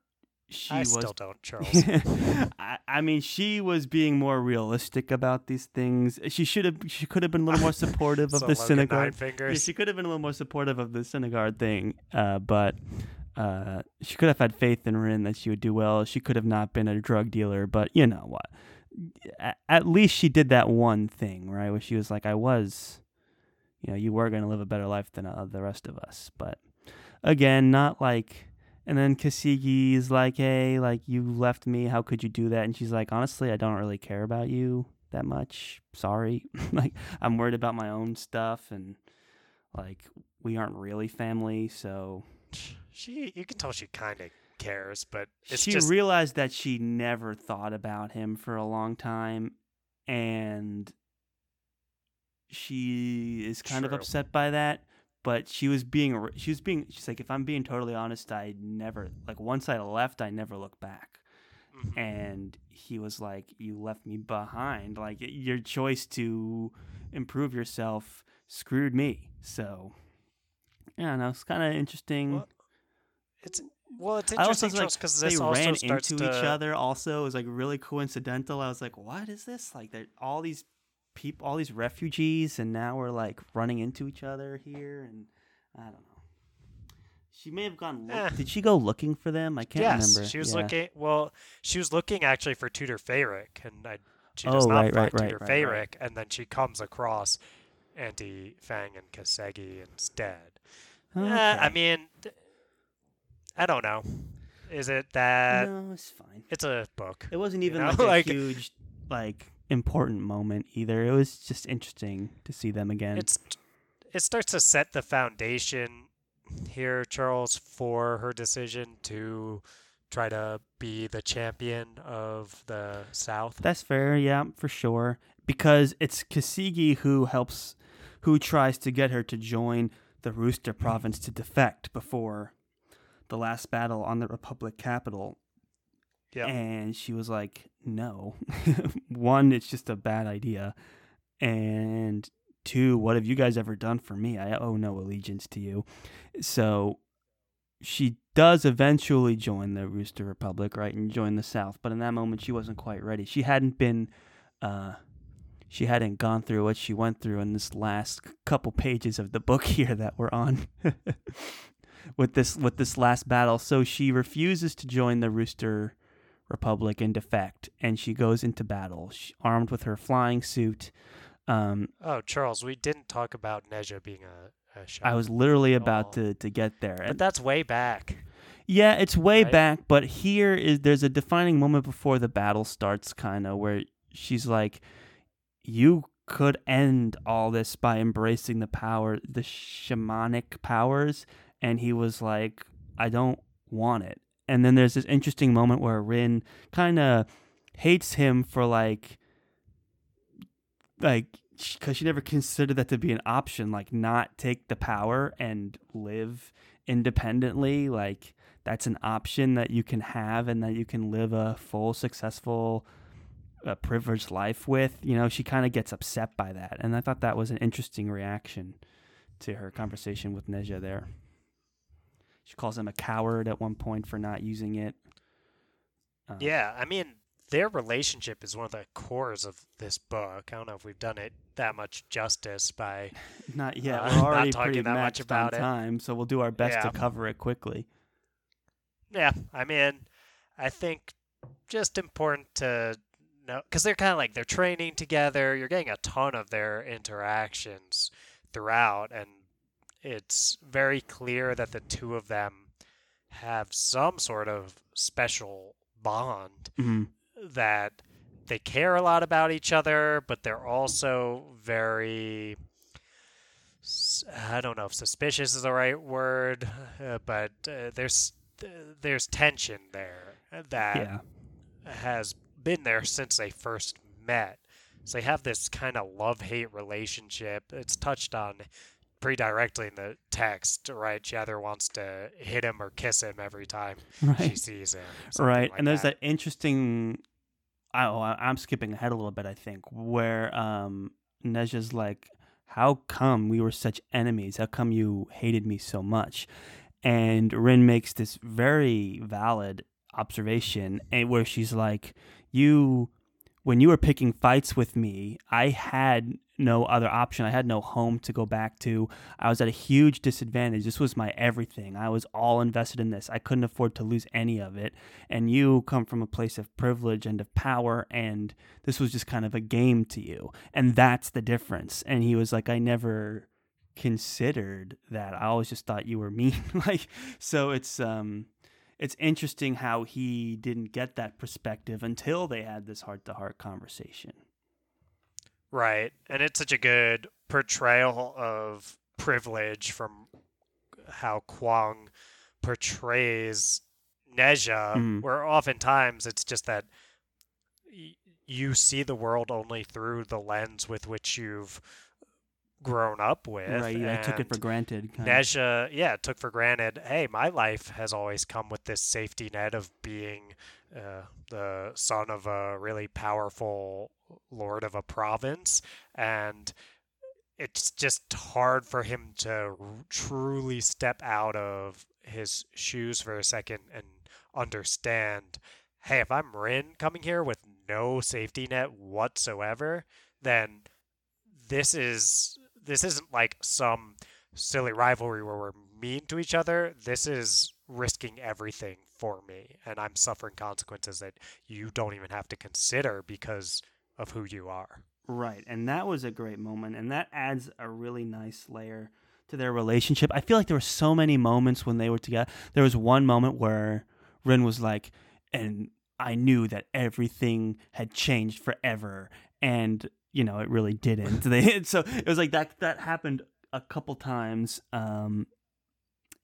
Speaker 2: she
Speaker 1: I
Speaker 2: was.
Speaker 1: still don't, Charles. [laughs]
Speaker 2: I, I mean, she was being more realistic about these things. She should have. She could have been a little more supportive of [laughs] the
Speaker 1: Nine
Speaker 2: Yeah, she could have been a little more supportive of the Sinegard thing, uh, but uh, she could have had faith in Rin that she would do well. She could have not been a drug dealer, but you know what? At least she did that one thing, right? Where she was like, "I was, you know, you were going to live a better life than uh, the rest of us." But again, not like. And then Kesegi is like, "Hey, like you left me. How could you do that?" And she's like, "Honestly, I don't really care about you that much. Sorry. [laughs] like I'm worried about my own stuff and like we aren't really family, so
Speaker 1: She, you can tell she kind of cares, but
Speaker 2: she
Speaker 1: just
Speaker 2: realized that she never thought about him for a long time and she is kind of upset by that but she was being she was being she's like if i'm being totally honest i never like once i left i never looked back.
Speaker 1: Mhm.
Speaker 2: and he was like you left me behind like your choice to improve yourself screwed me. So yeah no it's kind of interesting.
Speaker 1: Well, it's well, it's
Speaker 2: I
Speaker 1: interesting
Speaker 2: was like,
Speaker 1: because
Speaker 2: they ran into
Speaker 1: to,
Speaker 2: each other also it was like really coincidental i was like what is this like all these people all these refugees and now we're like running into each other here and i don't know she may have gone look-
Speaker 1: Eh.
Speaker 2: did she go looking for them i can't
Speaker 1: yes,
Speaker 2: remember
Speaker 1: she was
Speaker 2: Yeah.
Speaker 1: looking. Well, she was looking actually for Tutor Feyrik, and I, she
Speaker 2: Oh,
Speaker 1: does not
Speaker 2: right,
Speaker 1: find
Speaker 2: right,
Speaker 1: Tutor
Speaker 2: right,
Speaker 1: Feyrik,
Speaker 2: right.
Speaker 1: and then she comes across Auntie Fang and Kesegi instead. Eh, I mean, I don't know. Is it that
Speaker 2: no it's fine
Speaker 1: it's a book?
Speaker 2: it wasn't
Speaker 1: you
Speaker 2: even
Speaker 1: know,
Speaker 2: like [laughs] a
Speaker 1: like-
Speaker 2: huge like important moment either it was just interesting to see them again
Speaker 1: It's it starts to set the foundation here, Charles, for her decision to try to be the champion of the South.
Speaker 2: That's fair, yeah, for sure. Because it's Kesegi who helps, who tries to get her to join the Rooster province to defect before the last battle on the Republic capital.
Speaker 1: Yeah.
Speaker 2: And she was like, no. [laughs] One, it's just a bad idea. And two, what have you guys ever done for me? I owe no allegiance to you. So she does eventually join the Rooster Republic, right, and join the South. But in that moment, she wasn't quite ready. She hadn't been, uh, she hadn't gone through what she went through in this last couple pages of the book [laughs] here that we're on. [laughs] with this with this last battle, so she refuses to join the Rooster Republic and defect, and she goes into battle, she, armed with her flying suit. Um,
Speaker 1: Oh, Charles, we didn't talk about Nezha being a, a
Speaker 2: I
Speaker 1: shaman.
Speaker 2: I was literally about to, to get there.
Speaker 1: but
Speaker 2: And
Speaker 1: that's way back.
Speaker 2: yeah, it's way
Speaker 1: right?
Speaker 2: back, but here is there's a defining moment before the battle starts, kind of where she's like, "You could end all this by embracing the power, the shamanic powers," and he was like, "I don't want it." And then there's this interesting moment where Rin kind of hates him for like, like, because she never considered that to be an option, like not take the power and live independently, like that's an option that you can have and that you can live a full, successful, uh, privileged life with. You know, she kind of gets upset by that. And I thought that was an interesting reaction to her conversation with Nezha there. She calls him a coward at one point for not using it. Uh,
Speaker 1: Yeah, I mean, their relationship is one of the cores of this book. I don't know if we've done it that much justice by. [laughs]
Speaker 2: Not yet.
Speaker 1: Uh,
Speaker 2: We're
Speaker 1: not
Speaker 2: already
Speaker 1: talking
Speaker 2: pretty
Speaker 1: that much about
Speaker 2: on
Speaker 1: it.
Speaker 2: time, so we'll do our best to cover it quickly.
Speaker 1: Yeah, I mean, I think just important to know because they're kind of like they're training together. You're getting a ton of their interactions throughout, and it's very clear that the two of them have some sort of special bond
Speaker 2: Mhm.
Speaker 1: that they care a lot about each other, but they're also very. I don't know if suspicious is the right word, uh, but uh, there's there's tension there that
Speaker 2: Yeah.
Speaker 1: has been there since they first met. So they have this kind of love hate relationship. It's touched on pretty directly in the text, right? She either wants to hit him or kiss him every time she sees him. [laughs]
Speaker 2: Right.
Speaker 1: like
Speaker 2: and there's that, interesting. Oh, I- I'm skipping ahead a little bit. I think where um Nezha's like, "How come we were such enemies? How come you hated me so much?" And Rin makes this very valid observation, and where she's like, "You, when you were picking fights with me, I had no other option. I had no home to go back to. I was at a huge disadvantage. This was my everything. I was all invested in this. I couldn't afford to lose any of it. And you come from a place of privilege and of power, and this was just kind of a game to you. And that's the difference. And he was like, I never considered that. I always just thought you were mean. [laughs] like, so it's um, it's interesting how he didn't get that perspective until they had this heart to heart conversation.
Speaker 1: Right. And it's such a good portrayal of privilege from how Kuang portrays Nezha,
Speaker 2: Mhm.
Speaker 1: where oftentimes it's just that y- you see the world only through the lens with which you've grown up with.
Speaker 2: right? Yeah, I took it for granted.
Speaker 1: Nezha, yeah, took for granted. Hey, my life has always come with this safety net of being uh, the son of a really powerful lord of a province, and it's just hard for him to truly step out of his shoes for a second and understand. Hey, if I'm Rin coming here with no safety net whatsoever, then this is this isn't like some silly rivalry where we're mean to each other. This is risking everything for me, and I'm suffering consequences that you don't even have to consider because of who you are.
Speaker 2: Right. And that was a great moment. And that adds a really nice layer to their relationship. I feel like there were so many moments when they were together. There was one moment where Rin was like, and I knew that everything had changed forever. And, you know, it really didn't. [laughs] they, so it was like that, that happened a couple times um,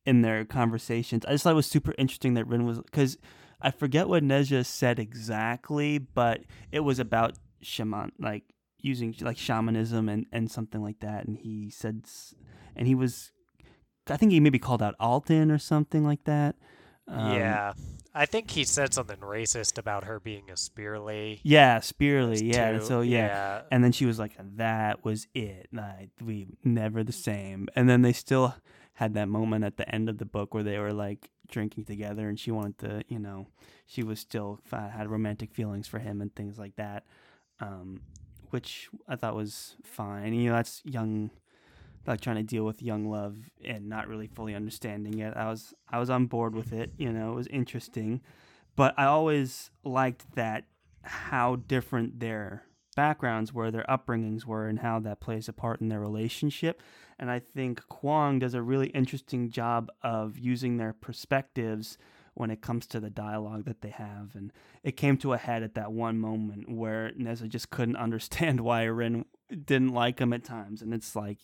Speaker 2: in their conversations. I just thought it was super interesting that Rin was, because I forget what Nezha said exactly, but it was about shaman, like using like shamanism and, and something like that. And he said, and he was, I think he maybe called out Altan or something like that. Um,
Speaker 1: yeah, I think he said something racist about her being a speerly.
Speaker 2: Yeah, Speerly. Yeah.
Speaker 1: too.
Speaker 2: So, yeah.
Speaker 1: yeah,
Speaker 2: And then she was like, that was it. Like, we never the same. And then they still had that moment at the end of the book where they were like drinking together and she wanted to, you know, she was still had romantic feelings for him and things like that. Um, which I thought was fine. You know, that's young, like trying to deal with young love and not really fully understanding it. I was, I was on board with it. You know, it was interesting, but I always liked that how different their backgrounds were, their upbringings were, and how that plays a part in their relationship. And I think Kuang does a really interesting job of using their perspectives when it comes to the dialogue that they have. And it came to a head at that one moment where Nezha just couldn't [laughs] understand why Rin didn't like him at times. And it's like,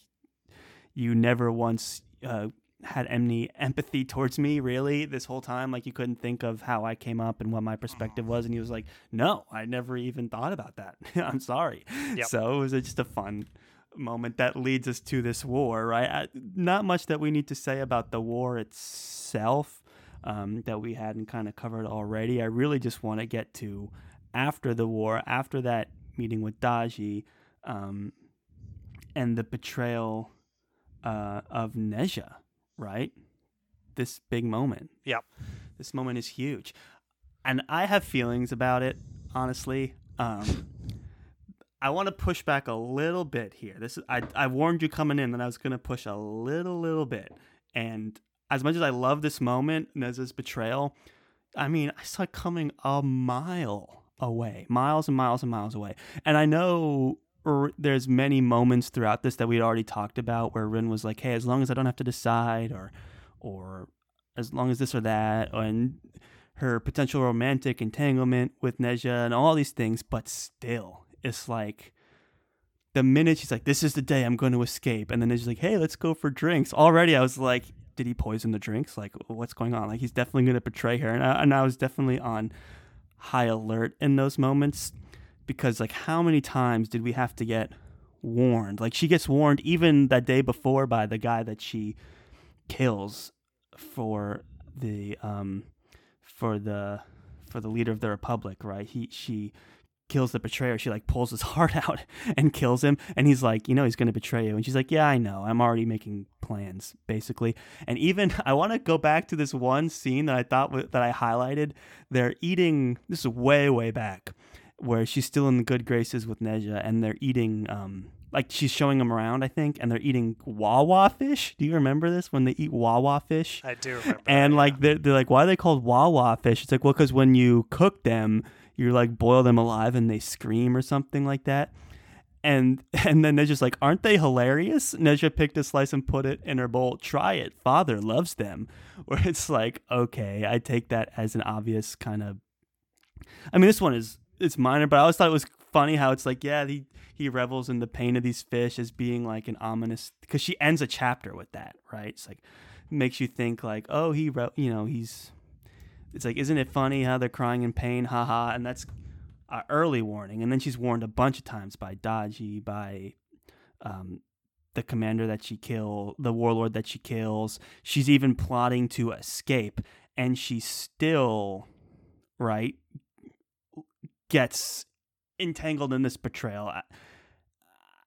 Speaker 2: you never once uh, had any empathy towards me, really, this whole time. Like, you couldn't think of how I came up and what my perspective was. And he was like, no, I never even thought about that. [laughs] I'm sorry.
Speaker 1: Yep.
Speaker 2: So it was just a fun moment that leads us to this war, right? I, not much that we need to say about the war itself um, that we hadn't kind of covered already. I really just want to get to after the war, after that meeting with Daji, um, and the betrayal uh, of Nezha, right? This big moment.
Speaker 1: Yep.
Speaker 2: This moment is huge. and I have feelings about it, honestly. Um, I want to push back a little bit here. This is I I warned you coming in that I was going to push a little little bit. And as much as I love this moment and as this betrayal, I mean, I saw it coming a mile away, miles and miles and miles away. And I know there's many moments throughout this that we had already talked about where Rin was like, "Hey, as long as I don't have to decide, or, or as long as this or that," and her potential romantic entanglement with Nezha and all these things, but still, it's like the minute she's like, "This is the day I'm going to escape," and then Nezha's like, "Hey, let's go for drinks." Already, I was like, "Did he poison the drinks? Like, what's going on? Like, he's definitely going to betray her." And I, and I was definitely on high alert in those moments because, like, how many times did we have to get warned? Like, she gets warned even that day before by the guy that she kills for the um for the for the leader of the republic, right? He she kills the betrayer. She like pulls his [laughs] heart out and kills him, and he's like, you know, he's gonna betray you. And she's like, yeah, I know. I'm already making plans, basically. And even [laughs] I want to go back to this one scene that I thought w- that I highlighted. They're eating. This is way way back, where she's still in the good graces with Nezha, and they're eating. um like she's showing them around, I think, and they're eating Wawa fish. Do you remember this when they eat Wawa fish?
Speaker 1: I do remember.
Speaker 2: and
Speaker 1: that,
Speaker 2: like
Speaker 1: yeah.
Speaker 2: they're, they're like why are they called wawa fish it's like well because when you cook them you like boil them alive and they scream or something like that and [laughs] and then they're just like aren't they hilarious Nezha picked a slice and put it in her bowl try it father loves them [laughs] where it's like okay i take that as an obvious kind of i mean this one is it's minor but i always thought it was funny how it's like yeah he he revels in the pain of these fish as being like an ominous because she ends a chapter with that right it's like makes you think like, oh, he wrote, you know, he's. It's like, isn't it funny how they're crying in pain, haha? And that's an early warning. And then she's warned a bunch of times by Daji, by um, the commander that she kill, the warlord that she kills. She's even plotting to escape, and she still, right, gets entangled in this betrayal. I,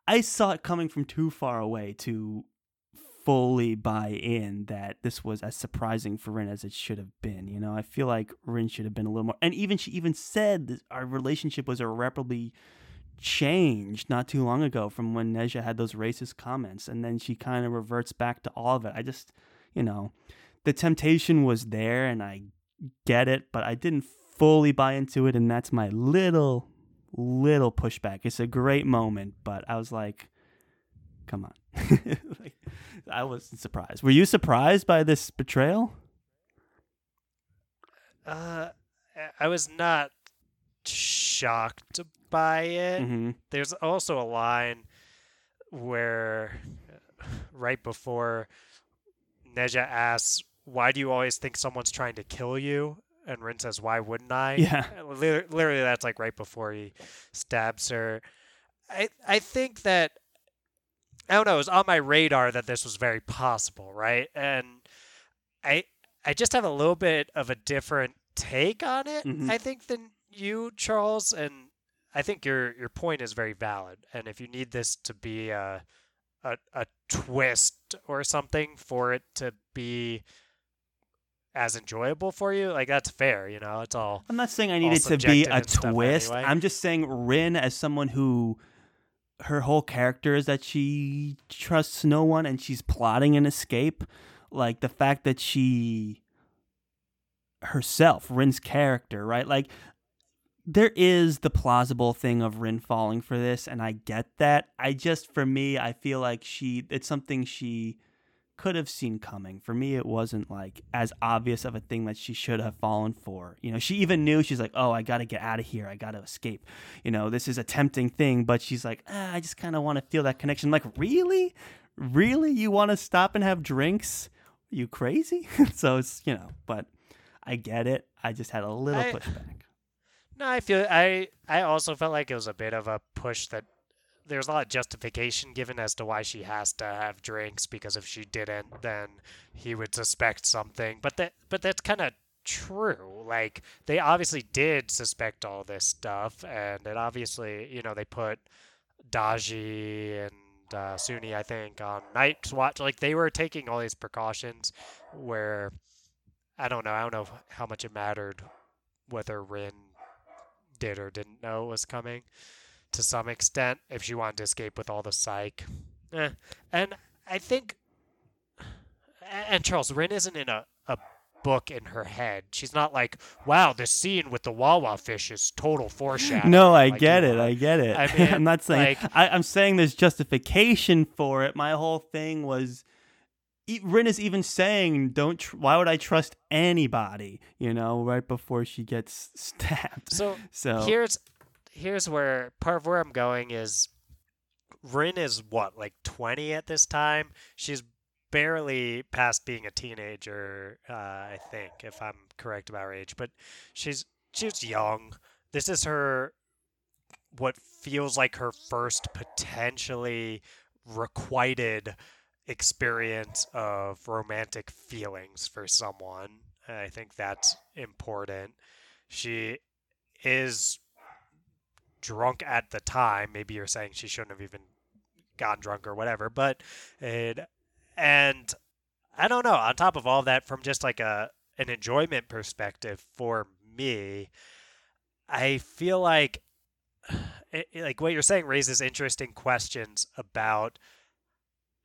Speaker 2: I saw it coming from too far away to fully buy in that this was as surprising for Rin as it should have been. You know, I feel like Rin should have been a little more. And even she even said that our relationship was irreparably changed not too long ago from when Nezha had those racist comments, and then she kind of reverts back to all of it. I just, you know, the temptation was there, and I get it, but I didn't fully buy into it, and that's my little little pushback. It's a great moment, but I was like, come on. [laughs] like, I wasn't surprised. Were you surprised by this betrayal?
Speaker 1: Uh, I was not shocked by it.
Speaker 2: Mm-hmm.
Speaker 1: There's also a line where, right before Nezha asks, "Why do you always think someone's trying to kill you?" And Rin says, "Why wouldn't I?"
Speaker 2: Yeah.
Speaker 1: Literally, literally, that's like right before he stabs her. I I think that I don't know. It was on my radar that this was very possible, right? And I I just have a little bit of a different take on it.
Speaker 2: Mhm.
Speaker 1: I think than you, Charles, and I think your your point is very valid. And if you need this to be a a, a twist or something for it to be as enjoyable for you, like that's fair. You know, it's all
Speaker 2: I'm not saying I
Speaker 1: all
Speaker 2: need to be a twist.
Speaker 1: anyway.
Speaker 2: I'm just saying Rin as someone who her whole character is that she trusts no one and she's plotting an escape. Like the fact that she herself, Rin's character, right? Like there is the plausible thing of Rin falling for this, and I get that. I just, for me, I feel like she, it's something she could have seen coming. For me, it wasn't like as obvious of a thing that she should have fallen for. You know, she even knew she's like, oh, I got to get out of here. I got to escape. You know, this is a tempting thing, but she's like, ah, I just kind of want to feel that connection. like, really? Really? You want to stop and have drinks? Are you crazy? [laughs] so it's, you know, but I get it. I just had a little
Speaker 1: I-
Speaker 2: pushback.
Speaker 1: No, I feel I I also felt like it was a bit of a push that there's a lot of justification given as to why she has to have drinks because if she didn't, then he would suspect something. But that but that's kind of true. Like they obviously did suspect all this stuff, and it obviously you know they put Daji and uh, Suni I think on night watch. Like they were taking all these precautions where. I don't know. I don't know how much it mattered whether Rin did or didn't know it was coming to some extent if she wanted to escape with all the Cike. Eh. And I think and Charles Rin isn't in a, a book in her head. She's not like, wow, this scene with the Wawa fish is total foreshadowing.
Speaker 2: No, I
Speaker 1: like
Speaker 2: get
Speaker 1: you
Speaker 2: it. I get it.
Speaker 1: I [laughs] mean,
Speaker 2: I'm not saying.
Speaker 1: like-
Speaker 2: I, I'm saying there's justification for it. My whole thing was. Rin is even saying, "Don't. Tr- why would I trust anybody?" You know, right before she gets [laughs] stabbed.
Speaker 1: So
Speaker 2: So
Speaker 1: here's here's where part of where I'm going is Rin is what like 20 at this time. She's barely past being a teenager, uh, I think, if I'm correct about her age. But she's she's young. This is her what feels like her first potentially requited experience of romantic feelings for someone. I think that's important. She is drunk at the time. Maybe you're saying she shouldn't have even gotten drunk or whatever, but it and I don't know. On top of all that, from just like a an enjoyment perspective for me, I feel like [sighs] it, like what you're saying raises interesting questions about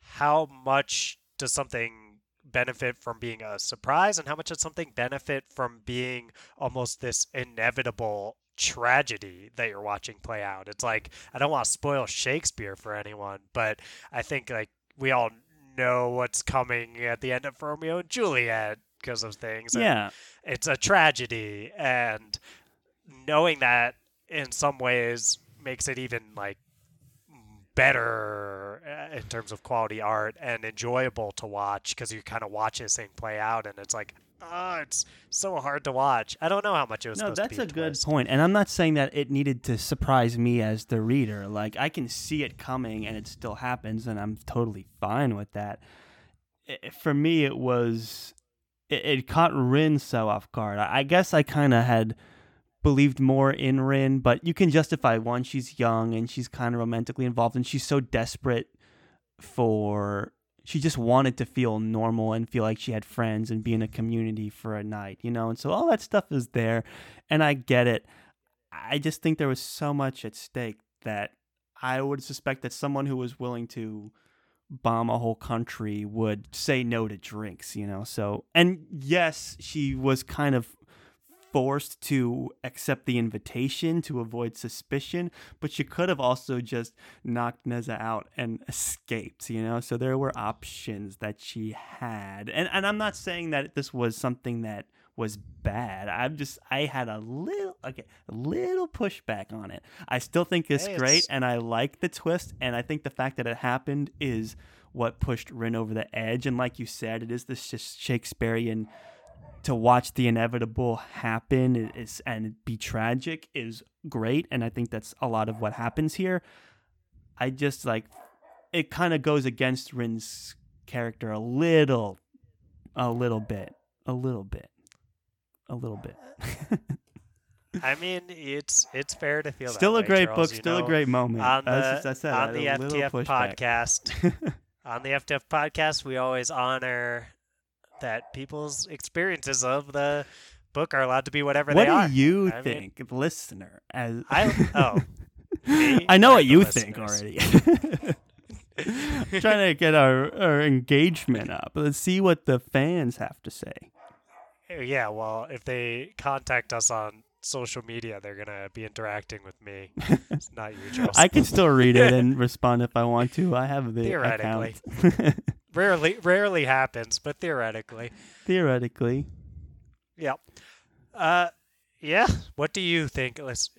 Speaker 1: how much does something benefit from being a surprise and how much does something benefit from being almost this inevitable tragedy that you're watching play out. It's like I don't want to spoil Shakespeare for anyone, but I think like we all know what's coming at the end of Romeo and Juliet because of things. and
Speaker 2: yeah,
Speaker 1: it's a tragedy and knowing that in some ways makes it even like better uh, in terms of quality art and enjoyable to watch because you kind of watch this thing play out and it's like oh it's so hard to watch i don't know how much it was
Speaker 2: no, that's a good point. And I'm not saying that it needed to surprise me as the reader. Like I can see it coming, and it still happens, and I'm totally fine with that. I- For me, it was it, it caught Rin so off guard. I, I guess I kind of had believed more in Rin, but you can justify one. She's young and she's kind of romantically involved, and she's so desperate for. She just wanted to feel normal and feel like she had friends and be in a community for a night, you know. And so all that stuff is there, and I get it. I just think there was so much at stake that I would suspect that someone who was willing to bomb a whole country would say no to drinks, you know. So, and yes, she was kind of forced to accept the invitation to avoid suspicion, but she could have also just knocked Nezha out and escaped, you know? So there were options that she had. And and I'm not saying that this was something that was bad. I'm just I had a little okay, a little pushback on it. I still think it's
Speaker 1: Hey,
Speaker 2: great and I like the twist and I think the fact that it happened is what pushed Rin over the edge and like you said it is this just Shakespearean to watch the inevitable happen is and be tragic is great and I think that's a lot of what happens here. I just like it kind of goes against Rin's character a little a little bit. A little bit. A little bit. [laughs]
Speaker 1: i mean it's it's fair to feel that
Speaker 2: still a
Speaker 1: way,
Speaker 2: great
Speaker 1: Charles,
Speaker 2: book, still
Speaker 1: know.
Speaker 2: a great moment.
Speaker 1: on the
Speaker 2: As said, [laughs]
Speaker 1: on the FTF podcast. on the FTF podcast, we always honor that people's experiences of the book are allowed to be whatever
Speaker 2: what
Speaker 1: they are.
Speaker 2: What do you
Speaker 1: I mean-
Speaker 2: think, listener? As
Speaker 1: I- oh, [laughs]
Speaker 2: I know what you think already. [laughs] Trying to get our, our engagement up. Let's see what the fans have to say.
Speaker 1: Oh, yeah, well, if they contact us on social media, they're gonna be interacting with me. [laughs] It's not you, Charles.
Speaker 2: I can still read it and [laughs] respond if I want to. I have the
Speaker 1: Theoretically.
Speaker 2: account. [laughs]
Speaker 1: rarely, rarely happens, but theoretically,
Speaker 2: Theoretically.
Speaker 1: yep. Uh, yeah. What do you think? Let's.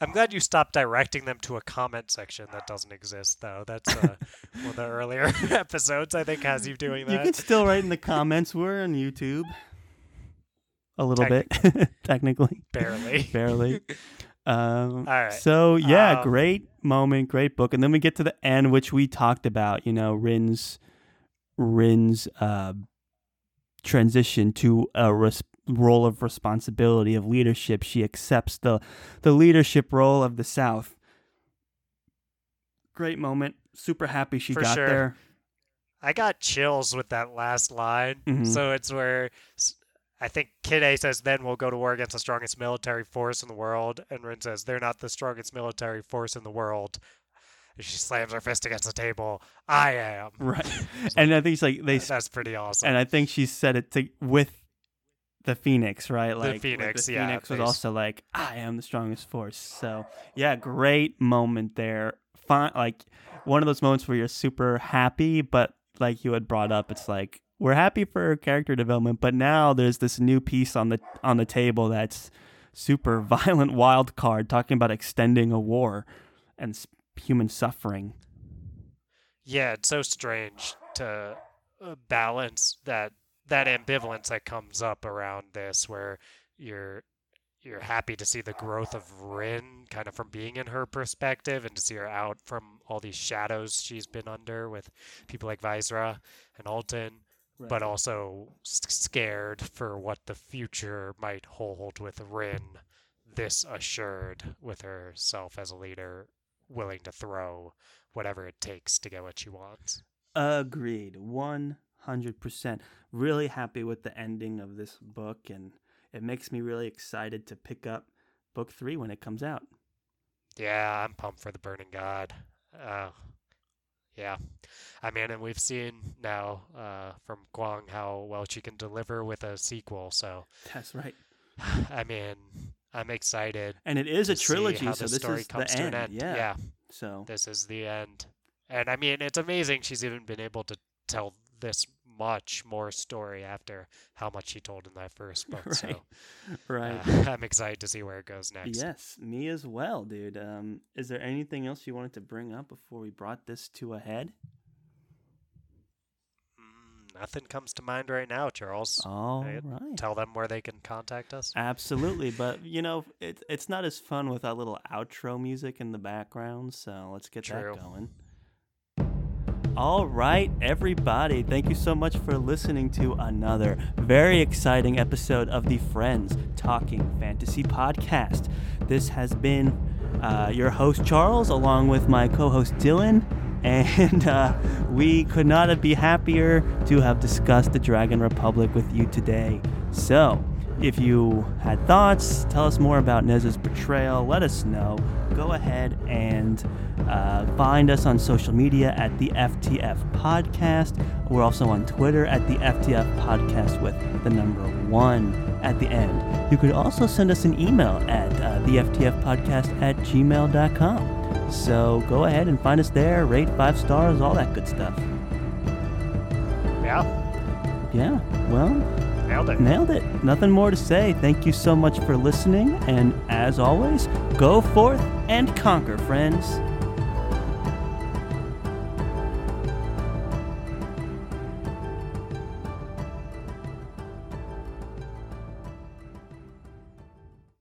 Speaker 1: I'm glad you stopped directing them to a comment section that doesn't exist, though. That's uh, one of the earlier episodes. I think has you doing that.
Speaker 2: You can still write in the comments. We're on YouTube. A little bit, technically, [laughs]
Speaker 1: Barely. [laughs]
Speaker 2: barely. [laughs] Um,
Speaker 1: All right.
Speaker 2: So yeah,
Speaker 1: Um,
Speaker 2: great moment, great book, and then we get to the end, which we talked about. You know, Rin's Rin's uh, transition to a res- role of responsibility of leadership. She accepts the the leadership role of the South. Great moment. Super happy she
Speaker 1: For
Speaker 2: got
Speaker 1: sure.
Speaker 2: there.
Speaker 1: I got chills with that last line.
Speaker 2: Mhm.
Speaker 1: So it's where I think Kitay says then we'll go to war against the strongest military force in the world, and Rin says they're not the strongest military force in the world. And she slams her fist against the table. I am.
Speaker 2: Right. [laughs] [laughs] and I think it's like they.
Speaker 1: That's pretty awesome.
Speaker 2: And I think she said it to, with the Phoenix, right? Like the
Speaker 1: Phoenix,
Speaker 2: the
Speaker 1: yeah,
Speaker 2: Phoenix was
Speaker 1: they
Speaker 2: also like, I am the strongest force. So yeah, great moment there. Fine, like one of those moments where you're super happy, but like you had brought up, it's like we're happy for her character development, but now there's this new piece on the on the table that's super [laughs] violent wild card talking about extending a war and human suffering.
Speaker 1: Yeah, it's so strange to uh, balance that that ambivalence that comes up around this, where you're you're happy to see the growth of Rin, kind of from being in her perspective, and to see her out from all these shadows she's been under with people like Visra and Alton, but also s- scared for what the future might hold with Rin, this assured with herself as a leader, willing to throw whatever it takes to get what she wants.
Speaker 2: Agreed. 100%. Really happy with the ending of this book, and it makes me really excited to pick up book three when it comes out.
Speaker 1: Yeah, I'm pumped for the Burning God. Uh, yeah, I mean, and we've seen now uh, from Kuang how well she can deliver with a sequel. So,
Speaker 2: That's right. [sighs]
Speaker 1: I mean, I'm excited.
Speaker 2: And it is a trilogy, so
Speaker 1: the
Speaker 2: this
Speaker 1: story
Speaker 2: is
Speaker 1: comes
Speaker 2: the
Speaker 1: to
Speaker 2: end.
Speaker 1: an end.
Speaker 2: Yeah.
Speaker 1: yeah,
Speaker 2: So,
Speaker 1: this is the end. And I mean, it's amazing she's even been able to tell this much more story after how much she told in that first [laughs] book.
Speaker 2: Right.
Speaker 1: So
Speaker 2: right. [laughs]
Speaker 1: uh, [laughs] I'm excited to see where it goes next.
Speaker 2: Yes, me as well, dude. Um, is there anything else you wanted to bring up before we brought this to a head?
Speaker 1: Mm, nothing comes to mind right now, Charles.
Speaker 2: All
Speaker 1: Right.
Speaker 2: right.
Speaker 1: Tell them where they can contact us.
Speaker 2: Absolutely, but you know, it, it's not as fun with a little outro music in the background, so let's get
Speaker 1: True.
Speaker 2: that going. All right, everybody, thank you so much for listening to another very exciting episode of the Friends Talking Fantasy Podcast. This has been uh, your host, Charles, along with my co host, Dylan. [laughs] And uh, we could not be happier to have discussed the Dragon Republic with you today. So, if you had thoughts, tell us more about Nez's portrayal, let us know. Go ahead and uh, find us on social media at the FTF Podcast. We're also on Twitter at the FTF Podcast with the number one at the end. You could also send us an email at uh, the FTF Podcast at gmail.com. So go ahead and find us there, rate five stars, all that good stuff.
Speaker 1: Yeah,
Speaker 2: Yeah, well,
Speaker 1: nailed it.
Speaker 2: Nailed it. Nothing more to say. Thank you so much for listening. And as always, go forth and conquer, friends.